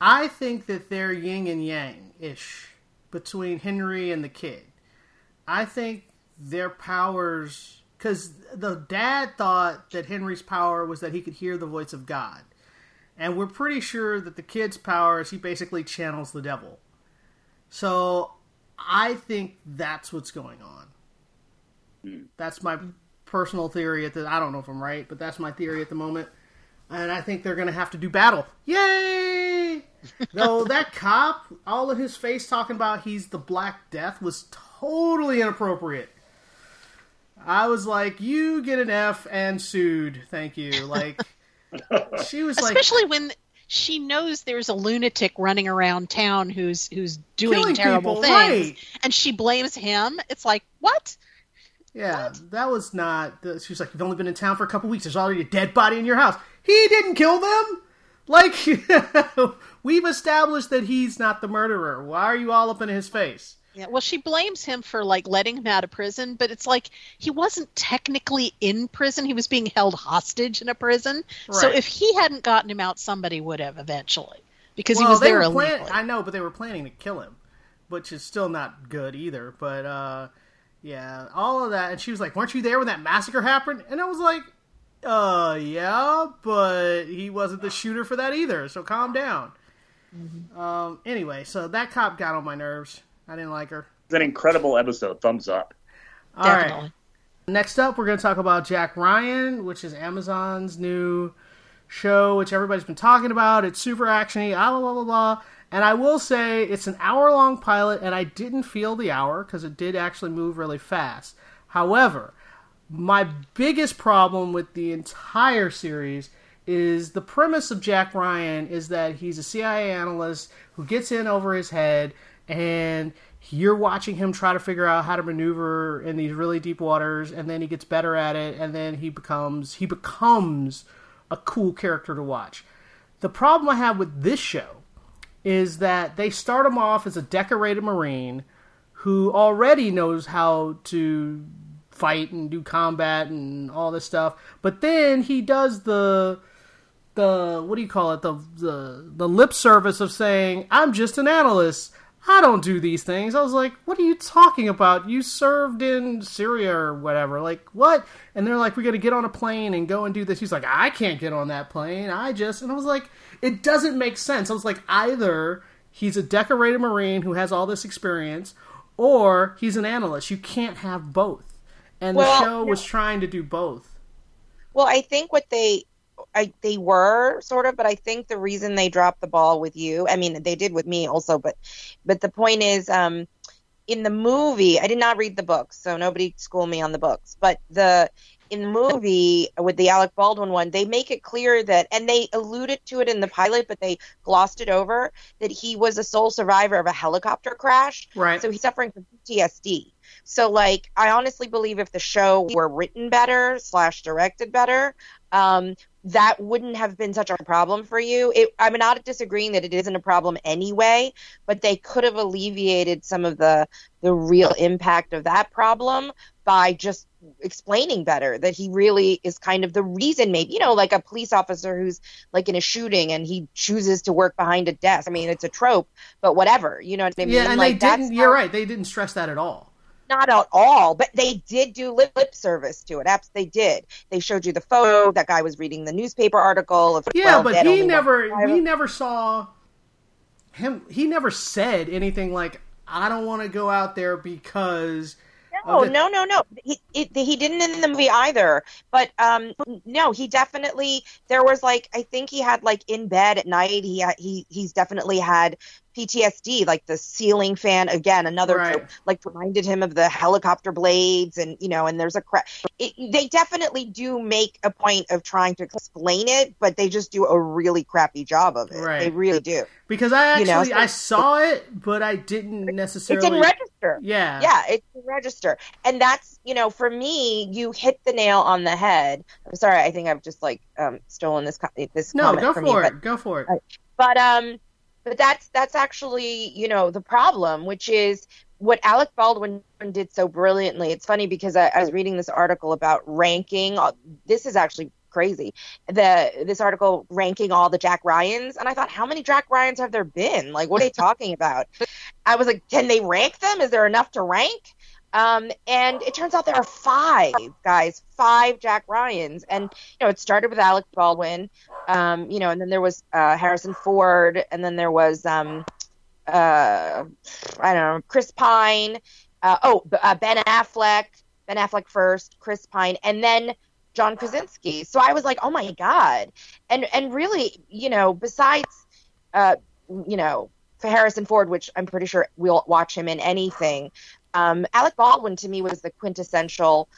I think that they're yin and yang ish between Henry and the kid. I think their powers, because the dad thought that Henry's power was that he could hear the voice of God, and we're pretty sure that the kid's power is he basically channels the devil. So I think that's what's going on. That's my personal theory. At the I don't know if I'm right, but that's my theory at the moment. And I think they're going to have to do battle. Yay! Though that cop, all of his face talking about he's the Black Death was totally inappropriate. I was like, you get an F and sued. Thank you. Like, she was like, Especially when she knows there's a lunatic running around town who's who's doing terrible people, things, right. and she blames him. It's like what? Yeah, that was not. She was like, "You've only been in town for a couple weeks. There's already a dead body in your house. He didn't kill them. Like, we've established that he's not the murderer. Why are you all up in his face?" Yeah, well, she blames him for like letting him out of prison, but it's like he wasn't technically in prison; he was being held hostage in a prison. Right. So if he hadn't gotten him out, somebody would have eventually, because well, he was there illegally. plan- I know, but they were planning to kill him, which is still not good either. But uh, yeah, all of that. And she was like, "Weren't you there when that massacre happened?" And I was like, "Uh, yeah, but he wasn't the shooter for that either. So calm down." Mm-hmm. Um. Anyway, so that cop got on my nerves. I didn't like her. It's an incredible episode. Thumbs up. All right. Definitely. Next up, we're going to talk about Jack Ryan, which is Amazon's new show, which everybody's been talking about. It's super actiony, blah, blah, blah, blah, blah. And I will say it's an hour long pilot, and I didn't feel the hour because it did actually move really fast. However, my biggest problem with the entire series is the premise of Jack Ryan is that he's a CIA analyst who gets in over his head and you're watching him try to figure out how to maneuver in these really deep waters and then he gets better at it and then he becomes he becomes a cool character to watch. The problem I have with this show is that they start him off as a decorated marine who already knows how to fight and do combat and all this stuff. But then he does the the what do you call it the the the lip service of saying I'm just an analyst. I don't do these things. I was like, what are you talking about? You served in Syria or whatever. Like, what? And they're like, we're going to get on a plane and go and do this. He's like, I can't get on that plane. I just, and I was like, it doesn't make sense. I was like, either he's a decorated Marine who has all this experience, or he's an analyst. You can't have both. And Well, the show was trying to do both. Well, I think what they I, they were sort of, but I think the reason they dropped the ball with you, I mean, they did with me also, but but the point is, um, in the movie, I did not read the books, so nobody school me on the books. But the in the movie with the Alec Baldwin one, they make it clear that, and they alluded to it in the pilot, but they glossed it over that he was a sole survivor of a helicopter crash. Right. So he's suffering from PTSD. So, like, I honestly believe if the show were written better slash directed better, um, that wouldn't have been such a problem for you. It, I'm not disagreeing that it isn't a problem anyway, but they could have alleviated some of the the real impact of that problem by just explaining better that he really is kind of the reason maybe you know like a police officer who's like in a shooting and he chooses to work behind a desk i mean it's a trope but whatever you know what i mean Yeah, and like they didn't. You're how- right. They didn't stress that at all. Not at all, but they did do lip, lip service to it. Abs- They did. They showed you the photo. That guy was reading the newspaper article of Yeah, well, but he never. We never saw him. He never said anything like, "I don't want to go out there because." No, no, no, no. He it, he didn't in the movie either. But um, no, he definitely. There was like I think he had like in bed at night. He he he's definitely had PTSD, like the ceiling fan again. Another Right. like reminded him of the helicopter blades, and you know, and there's a cra- it, They definitely do make a point of trying to explain it, but they just do a really crappy job of it. Right. They really do. Because I You actually know, so- I saw it, but I didn't necessarily. It didn't register. Yeah. yeah it's the register and that's you know for me you hit the nail on the head i'm sorry i think i've just like um stolen this co- this No, comment go from for you it. Go for it. But, but um but that's that's actually you know the problem which is what alec baldwin did so brilliantly it's funny because i, I was reading this article about ranking this is actually crazy the this article ranking all the jack ryans and i thought how many jack ryans have there been like what are they talking about I was like, can they rank them? Is there enough to rank? Um, and it turns out there are five guys, five Jack Ryans, and you know it started with Alec Baldwin, um, you know, and then there was uh, Harrison Ford, and then there was um, uh, I don't know Chris Pine, uh, oh uh, Ben Affleck, Ben Affleck first, Chris Pine, and then John Krasinski. So I was like, oh my god, and and really, you know, besides, uh, you know, for Harrison Ford, which I'm pretty sure we'll watch him in anything. Um, Alec Baldwin to me was the quintessential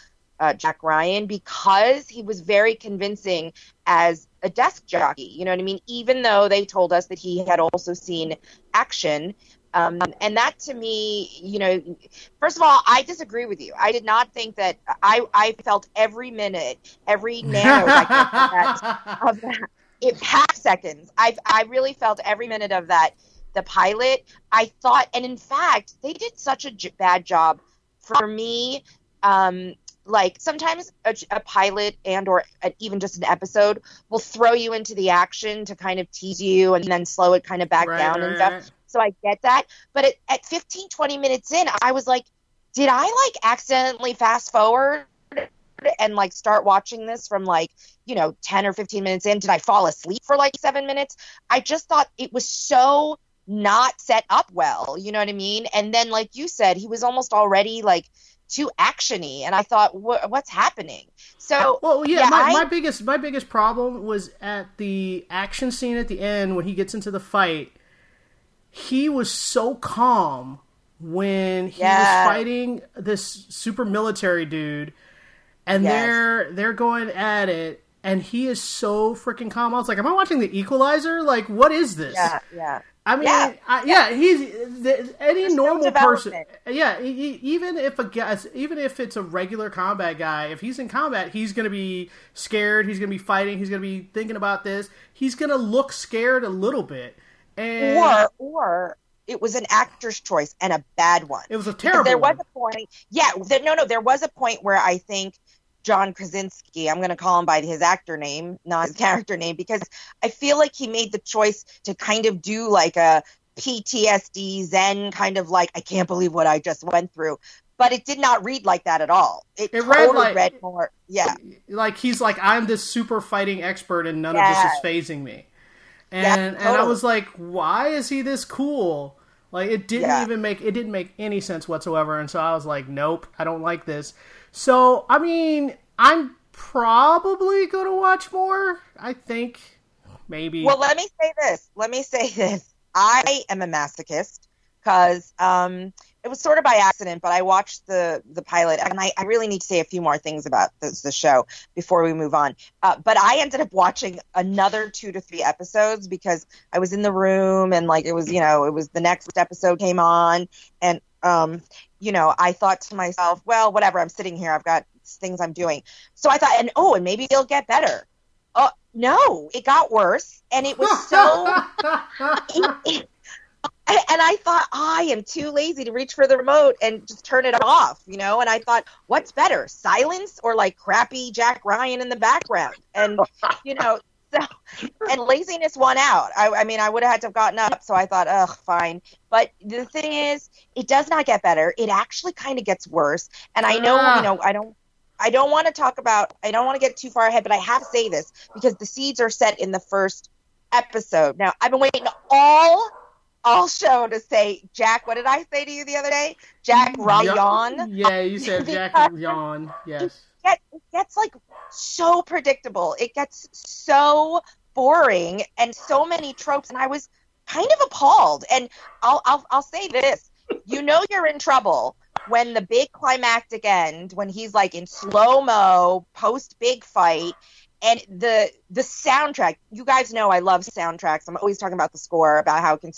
uh, Jack Ryan because he was very convincing as a desk jockey. You know what I mean? Even though they told us that he had also seen action. Um, and that to me, you know, first of all, I disagree with you. I did not think that I, I felt every minute, every nanosecond of that of that it half seconds. I I really felt every minute of that. The pilot, I thought, and in fact, they did such a j- bad job for me. Um, like sometimes a, a pilot and or a, even just an episode will throw you into the action to kind of tease you and then slow it kind of back Right, down right, and stuff. right. So I get that. But at, at 15, 20 minutes in, I was like, did I like accidentally fast forward and like start watching this from like, you know, 10 or 15 minutes in? Did I fall asleep for like seven minutes? I just thought it was so not set up well. You know what I mean? And then, like you said, he was almost already like too actiony. And I thought, what, what's happening? So, Well, yeah, Yeah, my, I- my biggest my biggest problem was at the action scene at the end when he gets into the fight. He was so calm when he Yeah. was fighting this super military dude, and Yes. they're they're going at it, and he is so freaking calm. I was like, "Am I watching The Equalizer? Like, what is this?" yeah, yeah. I mean, Yeah, I, yeah, he's the, any There's no normal person. Yeah, e- e- even if a guy, even if it's a regular combat guy, if he's in combat, he's going to be scared. He's going to be fighting. He's going to be thinking about this. He's going to look scared a little bit. And Or, or it was an actor's choice and a bad one. it was a Because terrible. there was a point. Yeah, there, no, no, there was a point where I think John Krasinski, I'm going to call him by his actor name, not his character name, because I feel like he made the choice to kind of do like a PTSD Zen kind of like, I can't believe what I just went through. But it did not read like that at all. It, It read totally like- read more. Yeah. like he's like I'm this super fighting expert and none Yeah. of this is phasing me. And Yeah, and I was like, why is he this cool? Like it didn't Yeah. even make it didn't make any sense whatsoever and so I was like, nope, I don't like this. So, I mean, I'm probably going to watch more. I think maybe. Well, let me say this. Let me say this. I am a masochist because um, it was sort of by accident, but I watched the the pilot, and I, I really need to say a few more things about this, the show before we move on. Uh, but I ended up watching another two to three episodes because I was in the room, and like it was, you know, it was the next episode came on, and um, you know, I thought to myself, well, whatever, I'm sitting here, I've got things I'm doing, so I thought, and oh, and maybe it'll get better. Oh no, it got worse, and it was so. it- it- and I thought I am too lazy to reach for the remote and just turn it off, you know. And I thought, what's better, silence or like crappy Jack Ryan in the background? And you know, so and laziness won out. I, I mean, I would have had to have gotten up, so I thought, ugh, fine. But the thing is, it does not get better. It actually kind of gets worse. And I know, Ah. you know, I don't. I don't want to talk about. I don't want to get too far ahead, but I have to say this because the seeds are set in the first episode. Now, I've been waiting all all show to say, Jack, what did I say to you the other day? Jack Ryan. Yeah, you said Jack yawn. Yes. Get, it gets like so predictable. It gets so boring and so many tropes. And I was kind of appalled. And I'll, I'll, I'll say this you know, you're in trouble when the big climactic end, when he's like in slow mo, post big fight, and the the soundtrack. You guys know I love soundtracks. I'm always talking about the score, about how it can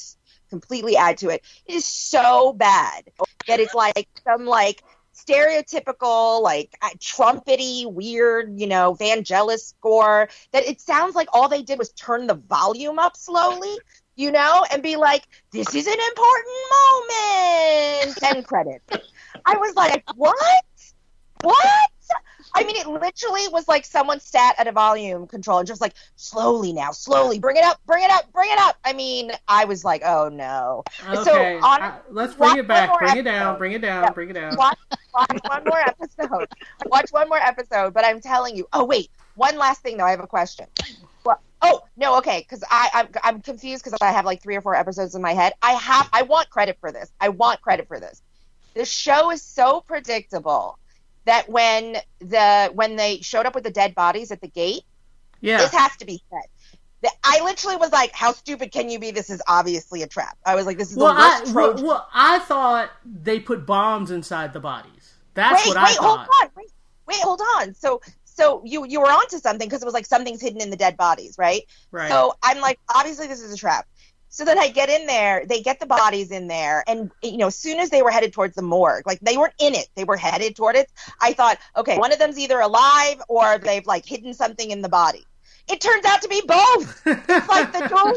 completely add to it. Is so bad that it's like some like stereotypical like uh, trumpety weird you know vangelis score that it sounds like all they did was turn the volume up slowly you know and be like this is an important moment. End credit. I was like what? What I mean, it literally was like someone sat at a volume control and just like slowly now, slowly bring it up, bring it up, bring it up. I mean, I was like, oh no. Okay. So on, uh, let's bring it back. Bring it down. Bring it down. Yeah. Bring it down. watch, watch one more episode. Watch one more episode. But I'm telling you. Oh wait, one last thing though. I have a question. Well, oh no, okay, because I I'm, I'm confused because I have like three or four episodes in my head. I have I want credit for this. I want credit for this. The show is so predictable that when the when they showed up with the dead bodies at the gate, Yeah. this has to be said. I literally was like, "How stupid can you be? This is obviously a trap." I was like, "This is Well, the worst I well, Trojan." well, I thought they put bombs inside the bodies. That's wait, what I wait, hold thought. on, wait, wait, hold on. So, so you you were onto something because it was like something's hidden in the dead bodies, right? Right. So I'm like, obviously this is a trap. So then I get in there, they get the bodies in there, and you know, as soon as they were headed towards the morgue, like they weren't in it, they were headed toward it. I thought, okay, one of them's either alive or they've like hidden something in the body. It turns out to be both. It's like the door.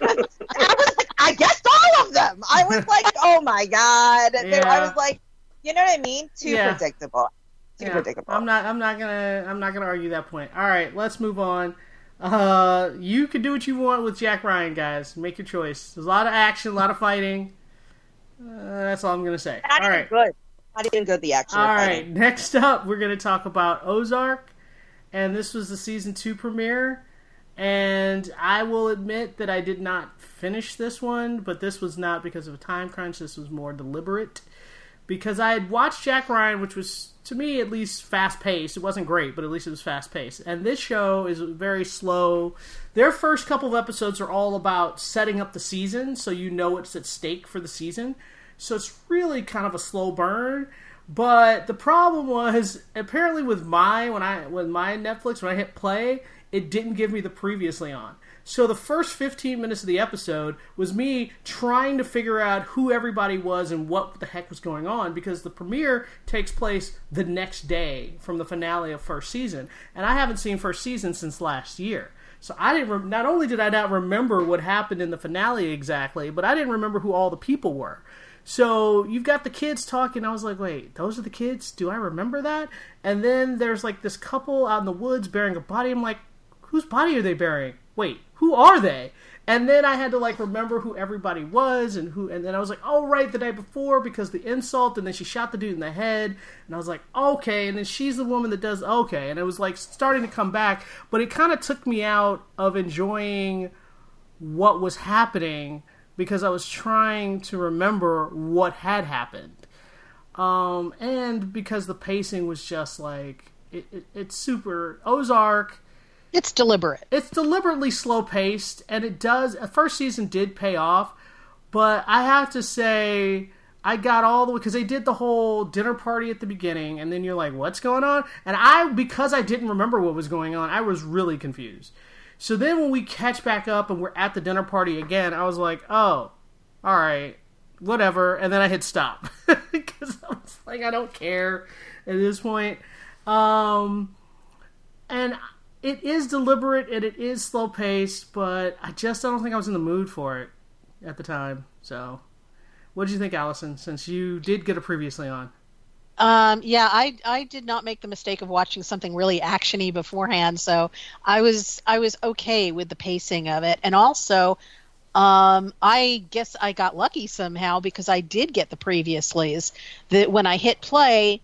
I was like, I guessed all of them. I was like, oh my god. They- I was like, you know what I mean? Too Yeah. predictable. Too Yeah, predictable. I'm not. I'm not gonna. I'm not gonna argue that point. All right, let's move on. Uh, you can do what you want with Jack Ryan, guys. Make your choice. There's a lot of action, a lot of fighting. Uh, that's all I'm gonna say. Not all even right. good. Not even good. The action. All right. Next up, we're gonna talk about Ozark, and this was the season two premiere. And I will admit that I did not finish this one, but this was not because of a time crunch. This was more deliberate because I had watched Jack Ryan, which was to me at least fast paced. It wasn't great, but at least it was fast paced. And this show is very slow. Their first couple of episodes are all about setting up the season, so you know what's at stake for the season. So it's really kind of a slow burn. But the problem was apparently with my when I with my Netflix when I hit play, it didn't give me the previously on. So the first 15 minutes of the episode was me trying to figure out who everybody was and what the heck was going on because the premiere takes place the next day from the finale of first season, and I haven't seen first season since last year. So I didn't. Re- not only did I not remember what happened in the finale exactly, but I didn't remember who all the people were. So you've got the kids talking. I was like, wait, those are the kids? Do I remember that? And then there's like this couple out in the woods burying a body. I'm like, whose body are they burying? Wait, who are they? And then I had to like remember who everybody was and who. And then I was like, oh right, the night before because the insult. And then she shot the dude in the head. And I was like, okay. And then she's the woman that does okay. And it was like starting to come back, but it kind of took me out of enjoying what was happening because I was trying to remember what had happened. Um, and because the pacing was just like It, it, it's super Ozark. It's deliberate. It's deliberately slow paced, and it does. First season did pay off, but I have to say, I got all the way because they did the whole dinner party at the beginning, and then you're like, "What's going on?" And I, because I didn't remember what was going on, I was really confused. So then when we catch back up and we're at the dinner party again, I was like, "Oh, all right, whatever." And then I hit stop because I was like, "I don't care at this point." Um, and it is deliberate and it is slow paced, but I just don't think I was in the mood for it at the time. So, what did you think, Allison? Since you did get it previously on. Um, yeah, I I did not make the mistake of watching something really actiony beforehand, so I was I was okay with the pacing of it, and also, um, I guess I got lucky somehow because I did get the previouslys. That when I hit play,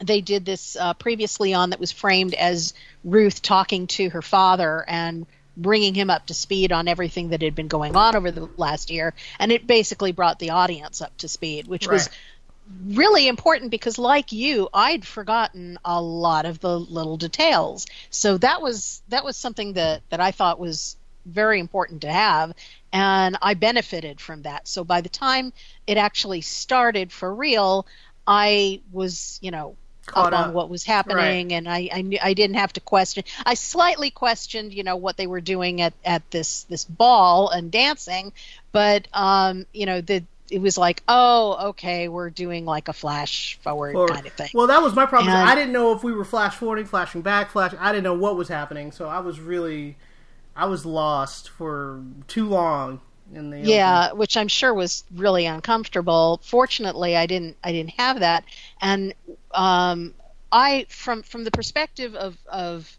they did this uh, previously on that was framed as Ruth talking to her father and bringing him up to speed on everything that had been going on over the last year, and it basically brought the audience up to speed, which was really important because like you i'd forgotten a lot of the little details. So that was that was something that that i thought was very important to have. And i benefited from that. So by the time it actually started for real i was you know up, up. on what was happening and I, I knew I didn't have to question I slightly questioned you know what they were doing at, at this this ball and dancing but um you know the it was like oh okay we're doing like a flash forward Or- kind of thing Well, that was my problem. And- I didn't know if we were flash forwarding, flashing back, flash. I didn't know what was happening, so I was really, I was lost for too long yeah which i'm sure was really uncomfortable. Fortunately i didn't i didn't have that. And um i from from the perspective of of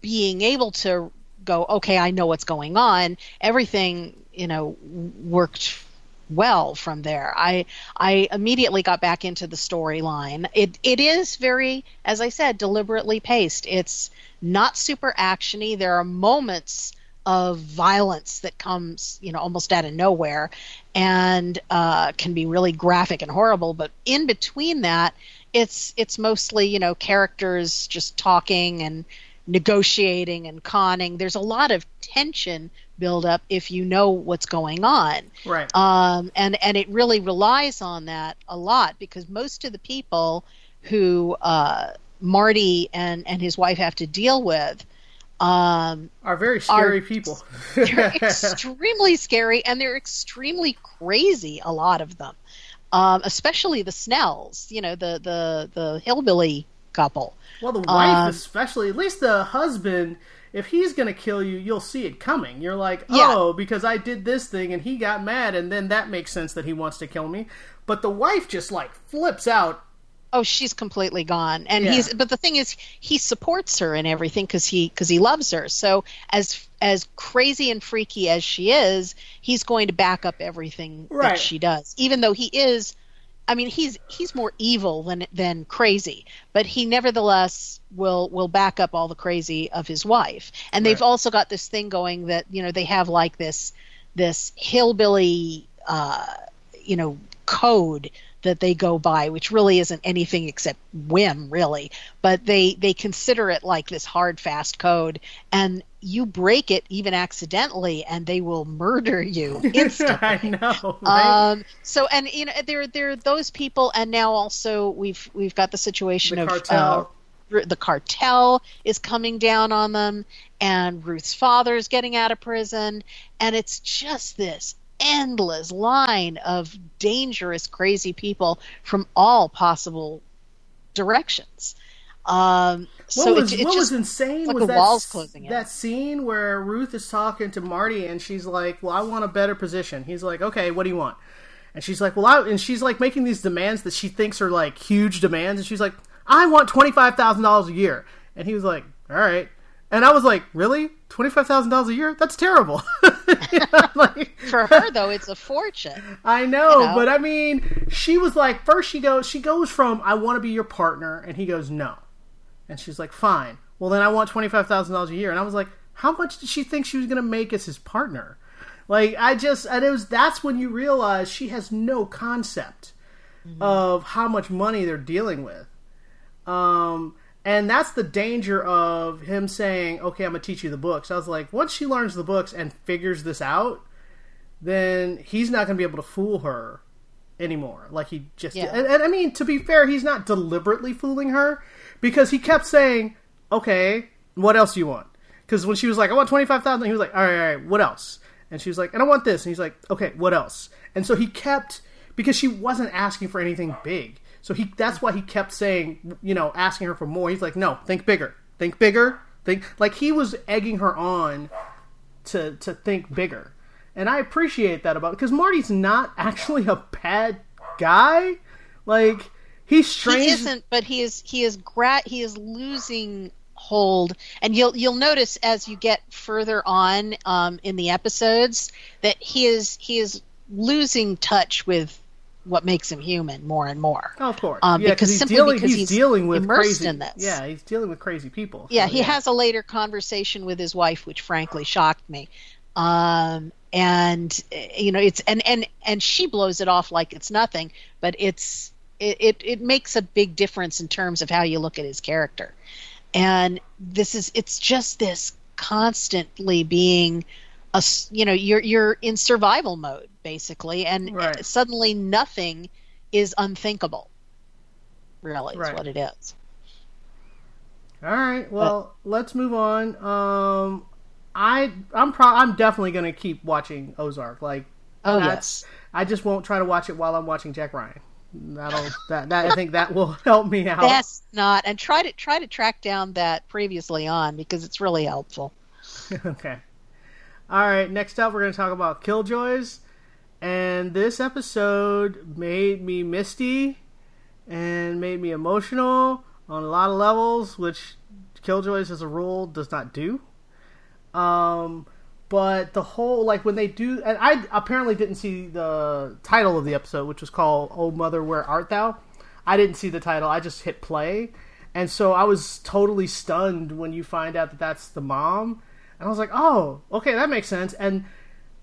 being able to go okay i know what's going on everything you know worked well from there. I i immediately got back into the storyline. It it is very as i said deliberately paced. It's not super actiony. There are moments of violence that comes you know almost out of nowhere and uh, can be really graphic and horrible. But in between that it's it's mostly you know characters just talking and negotiating and conning. There's a lot of tension build up if you know what's going on. Right. um, and and it really relies on that a lot because most of the people who uh, Marty and and his wife have to deal with um, Are very scary are- people. they're extremely scary and they're extremely crazy. A lot of them, um, especially the Snells. You know, the the the hillbilly couple. Well, the wife, Um, especially, at least the husband, if he's going to kill you, you'll see it coming. You're like, Yeah. oh, because I did this thing and he got mad, and then that makes sense that he wants to kill me. But the wife just like flips out. Oh, she's completely gone, and Yeah. he's. But the thing is, he supports her and everything because he because he loves her. So as as crazy and freaky as she is, he's going to back up everything Right. that she does, even though he is. I mean, he's he's more evil than than crazy, but he nevertheless will will back up all the crazy of his wife. And they've also got this thing going that you know they have like this this hillbilly uh, you know code that they go by which really isn't anything except whim really but they they consider it like this hard fast code and you break it even accidentally and they will murder you instantly I know. Right? um so and you know there there are those people and now also we've we've got the situation The of cartel. uh, the cartel is coming down on them and Ruth's father is getting out of prison and it's just this endless line of dangerous crazy people from all possible directions um what was, it, it what was insane like was that, walls closing in. that scene where Ruth is talking to Marty and she's like, "Well, I want a better position." He's like, "Okay, what do you want?" And she's like, "Well, I," and she's like making these demands that she thinks are like huge demands, and she's like, "I want twenty five thousand dollars a year." And he was like, "All right." And I was like, "Really? Twenty five thousand dollars a year? That's terrible." You know, like- for her though it's a fortune I know, You know? but I mean, she was like, first she goes, she goes from "I want to be your partner," and he goes, "No," and she's like, "Fine." Well, then I want twenty five thousand dollars a year, and I was like, how much did she think she was going to make as his partner? Like, I just, and it was that's when you realize she has no concept of how much money they're dealing with. Um, And that's the danger of him saying, "Okay, I'm gonna teach you the books." I was like, once she learns the books and figures this out, then he's not gonna be able to fool her anymore. Like he just Yeah. and, and I mean, to be fair, he's not deliberately fooling her because he kept saying, "Okay, what else do you want?" Because when she was like, "I want twenty five thousand, he was like, "All right, all right, what else?" And she was like, "And I want this," and he's like, "Okay, what else?" And so he kept because she wasn't asking for anything big. So he that's why he kept saying, you know, asking her for more. He's like, "No, think bigger. Think bigger. Think like he was egging her on to to think bigger." And I appreciate that about because Marty's not actually a bad guy. Like he's strange. He isn't, but he is he is gra- he is losing hold, and you'll you'll notice as you get further on um, in the episodes that he is he is losing touch with what makes him human more and more. Oh, of course, Um, yeah, because he's simply dealing, because he's, he's dealing with immersed crazy. in this. Yeah, he's dealing with crazy people. Yeah, So, he has a later conversation with his wife, which frankly shocked me. Um, and you know, it's and and and she blows it off like it's nothing, but it's it, it it makes a big difference in terms of how you look at his character. And this is it's just this constantly being a you know you're you're in survival mode basically, and Right. suddenly nothing is unthinkable. Really, Right. is what it is. All right, well, let's move on. Um, I I'm pro- I'm definitely gonna keep watching Ozark. Like, Oh that's yes. I just won't try to watch it while I'm watching Jack Ryan. That'll that, that I think that will help me out. That's not, and try to try to track down that previously on because it's really helpful. okay. All right. Next up, we're going to talk about Killjoys, and this episode made me misty and made me emotional on a lot of levels, which Killjoys, as a rule, does not do. Um, but the whole like when they do, and I apparently didn't see the title of the episode, which was called "Oh Mother, Where Art Thou." I didn't see the title. I just hit play, and so I was totally stunned when you find out that that's the mom, and I was like, "Oh, okay, that makes sense." And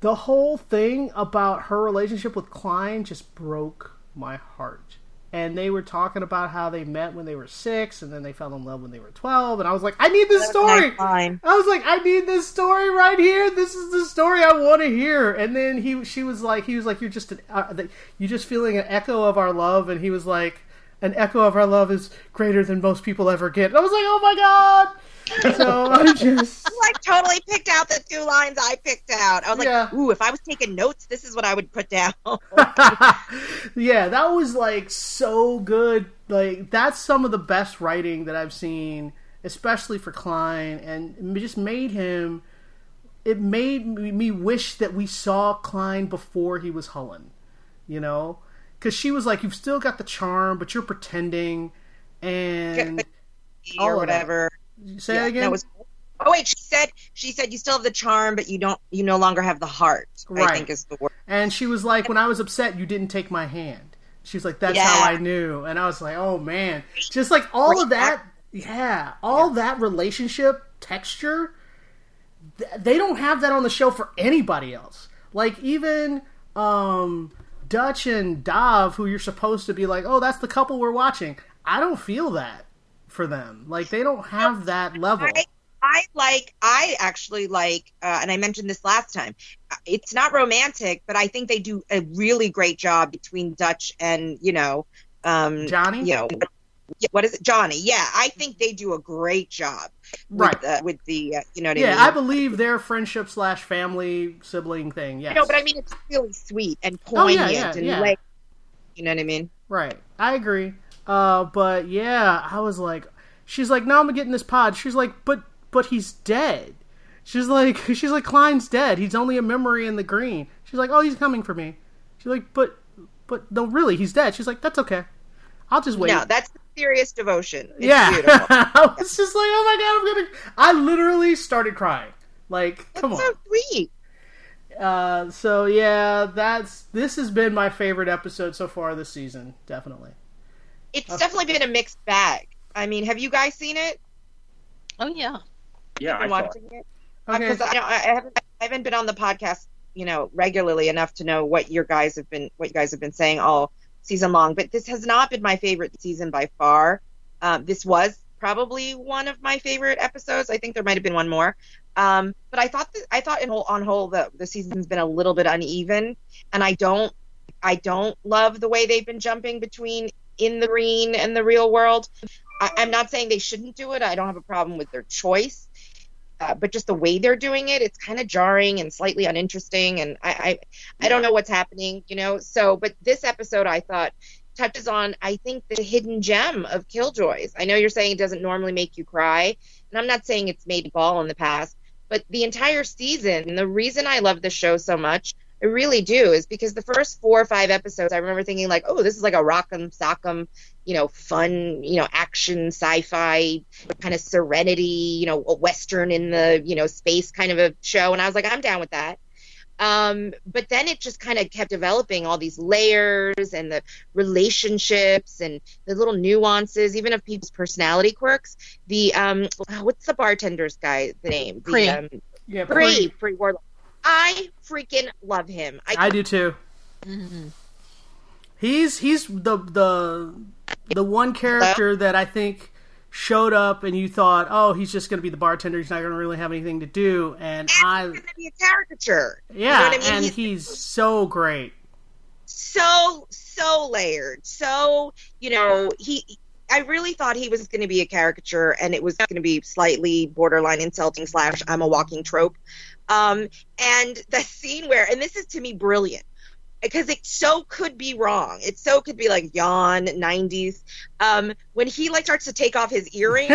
the whole thing about her relationship with Khlyen just broke my heart. And they were talking about how they met when they were six, and then they fell in love when they were twelve. And I was like, "I need this story." I was like, I need this story right here. This is the story I want to hear. And then he, she was like, he was like, you're just an, uh, you're just feeling an echo of our love. And he was like, an echo of our love is greater than most people ever get. And I was like, oh my god. So I'm just, You, like totally picked out the two lines I picked out. I was like, ooh, if I was taking notes, this is what I would put down. yeah, that was like so good. Like that's some of the best writing that I've seen, especially for Khlyen, and it just made him. It made me me wish that we saw Khlyen before he was Hullen, you know, because she was like, "You've still got the charm, but you're pretending," and All or of that. Say Yeah, again. that was- Oh wait, she said she said you still have the charm, but you don't. You no longer have the heart. Right. I think is the word. And she was like, when I was upset, you didn't take my hand. She was like, that's Yeah. how I knew. And I was like, oh man. Just like all of that, yeah, all that relationship texture, th- they don't have that on the show for anybody else. Like even um, Dutch and Dav, who you're supposed to be like, oh, that's the couple we're watching. I don't feel that for them. Like they don't have that level. I, I like. I actually like, uh, and I mentioned this last time. Uh, It's not romantic, but I think they do a really great job between Dutch and you know, um, Johnny? You know, what is it, Johnny? Yeah, I think they do a great job. With, Right. uh, with the, uh, you know what I Yeah, mean? I believe their friendship slash family sibling thing. Yes. No, but I mean it's really sweet and Oh, yeah, poignant yeah, and yeah. like, you know what I mean? Right. I agree. Uh, but yeah, I was like, she's like, no, I'm getting this pod. She's like, but but he's dead. She's like, she's like, Khlyen's dead. He's only a memory in the green. She's like, oh, he's coming for me. She's like, but but no, really, he's dead. She's like, that's okay. I'll just wait. No, that's serious devotion. It's yeah. I was just like, oh my god, I'm gonna. I literally started crying. Like, come That's on. so sweet. Uh, so yeah, that's this has been my favorite episode so far this season. Definitely. It's definitely been a mixed bag. I mean, have you guys seen it? Oh yeah. Yeah, I Been saw it. watching it? Okay. Because I, don't- I haven't, I haven't been on the podcast, you know, regularly enough to know what your guys have been, what you guys have been saying all season long. But this has not been my favorite season by far. Um, this was probably one of my favorite episodes. I think there might have been one more. Um, but I thought that, I thought in whole, on whole the the season's been a little bit uneven, and I don't I don't love the way they've been jumping between in the green and the real world. I, I'm not saying they shouldn't do it. I don't have a problem with their choice. Uh, but just the way they're doing it, it's kind of jarring and slightly uninteresting, and I, I, I don't know what's happening, you know. So, but this episode, I thought touches on, I think, the hidden gem of Killjoys. I know you're saying it doesn't normally make you cry, and I'm not saying it's made ball in the past, but the entire season, the reason I love the show so much, I really do, is because the first four or five episodes, I remember thinking like, oh, this is like a rock'em sock'em, you know, fun, you know, action, sci-fi, kind of serenity, you know, a western in the, you know, space kind of a show, and I was like, I'm down with that. Um, but then it just kind of kept developing all these layers and the relationships and the little nuances, even of people's personality quirks. The um, what's the bartender's guy? The name? The, um, Yeah, Pree. Pree Warlock. I freaking love him. I, I do too. Mm-hmm. He's he's the the the one character that I think showed up and you thought, oh, he's just going to be the bartender. He's not going to really have anything to do. And I, he's gonna be a caricature. Yeah, you know yeah, what I mean? and He's- he's so great. so so layered so you know he i really thought he was going to be a caricature and it was going to be slightly borderline insulting slash i'm a walking trope um and the scene where and this is to me brilliant because it so could be wrong it so could be like yawn 90s um when he like starts to take off his earrings.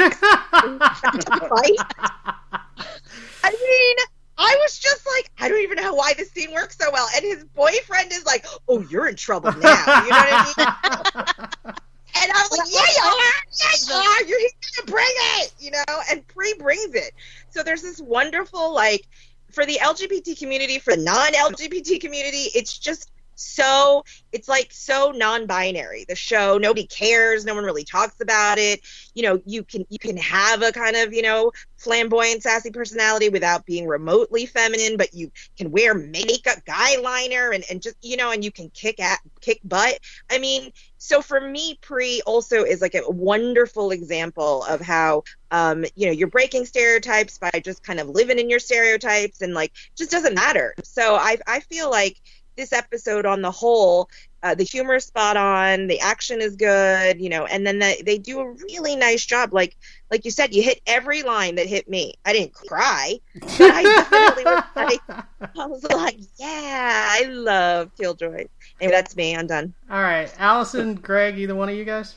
I mean, I was just like, I don't even know why this scene works so well. And his boyfriend is like, oh, you're in trouble now. You know what I mean? And I was like, yeah, you are. Yeah, you are. You're, he's going to bring it, you know? And Pree brings it. So there's this wonderful, like, for the LGBT community, for the non LGBT community, it's just so it's like so non-binary. The show nobody cares. No one really talks about it. You know you can you can have a kind of you know flamboyant sassy personality without being remotely feminine but you can wear makeup guy liner and, and just you know and you can kick at kick butt. I mean so for me Pree also is like a wonderful example of how um you know you're breaking stereotypes by just kind of living in your stereotypes and like just doesn't matter. So i i feel like this episode on the whole uh, the humor is spot on the action is good you know and then the, they do a really nice job. Like like you said you hit every line that hit me. I didn't cry but i definitely was like i was like yeah i love killjoy. And that's me. I'm done. All right, Allison, Greg, either one of you guys?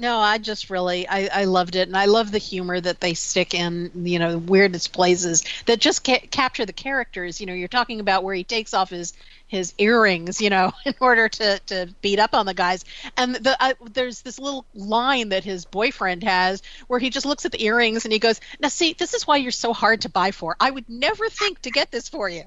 No, I just really I, I loved it, and I love the humor that they stick in, you know, the weirdest places that just ca- capture the characters. You know, you're talking about where he takes off his his earrings, you know, in order to to beat up on the guys, and the uh, there's this little line that his boyfriend has where he just looks at the earrings and he goes, "Now see, this is why you're so hard to buy for. I would never think to get this for you."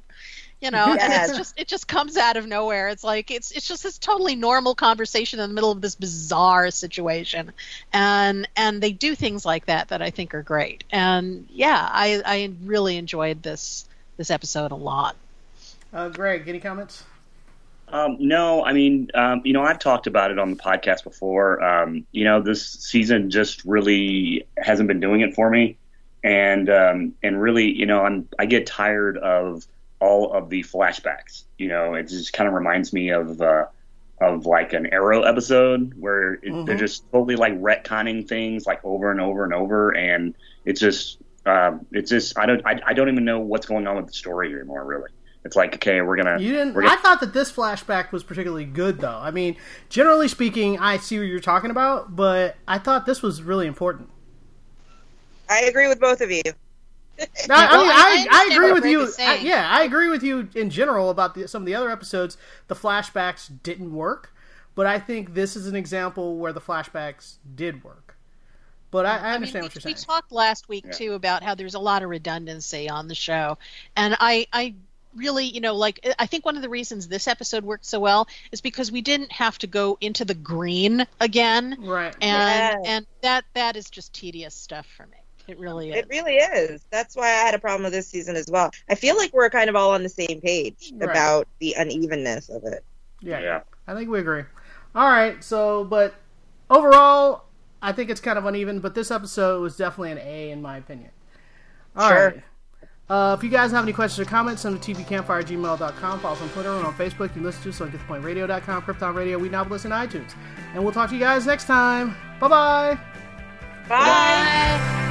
You know and it's just it just comes out of nowhere. It's like it's it's just this totally normal conversation in the middle of this bizarre situation. And and they do things like that that i think are great. And yeah i i really enjoyed this this episode a lot. Uh, Greg, any comments? Um, no, I mean, um, you know, I've talked about it on the podcast before. Um, you know, this season just really hasn't been doing it for me, and um, and really, you know, I'm I get tired of all of the flashbacks. You know, it just kind of reminds me of uh, of like an Arrow episode where it, they're just totally like retconning things like over and over and over, and it's just um, it's just I don't I, I don't even know what's going on with the story anymore. Really, it's like okay, we're gonna You didn't. we're gonna I thought that this flashback was particularly good, though. I mean, generally speaking, I see what you're talking about, but I thought this was really important. i agree with both of you I, well, I mean, I- I I, I, agree with Greg you. I, yeah, I agree with you in general about the, some of the other episodes. The flashbacks didn't work, but I think this is an example where the flashbacks did work. But I, I understand mean, what we, you're saying. We talked last week Yeah. too about how there's a lot of redundancy on the show, and I, I really, you know, like I think one of the reasons this episode worked so well is because we didn't have to go into the green again, right. and Yes. and that that is just tedious stuff for me. It really is. It really is. That's why I had a problem with this season as well. I feel like we're kind of all on the same page Right. about the unevenness of it. Yeah, Yeah. I think we agree. All right, so but overall, I think it's kind of uneven, but this episode was definitely an A in my opinion. All Sure. right. Uh, if you guys have any questions or comments, send them to tvcampfire@gmail.com. Follow us on Twitter and on Facebook. You can listen to us on getthepointradio.com, Krypton Radio, We Now Listen to iTunes. And we'll talk to you guys next time. Bye-bye. Bye.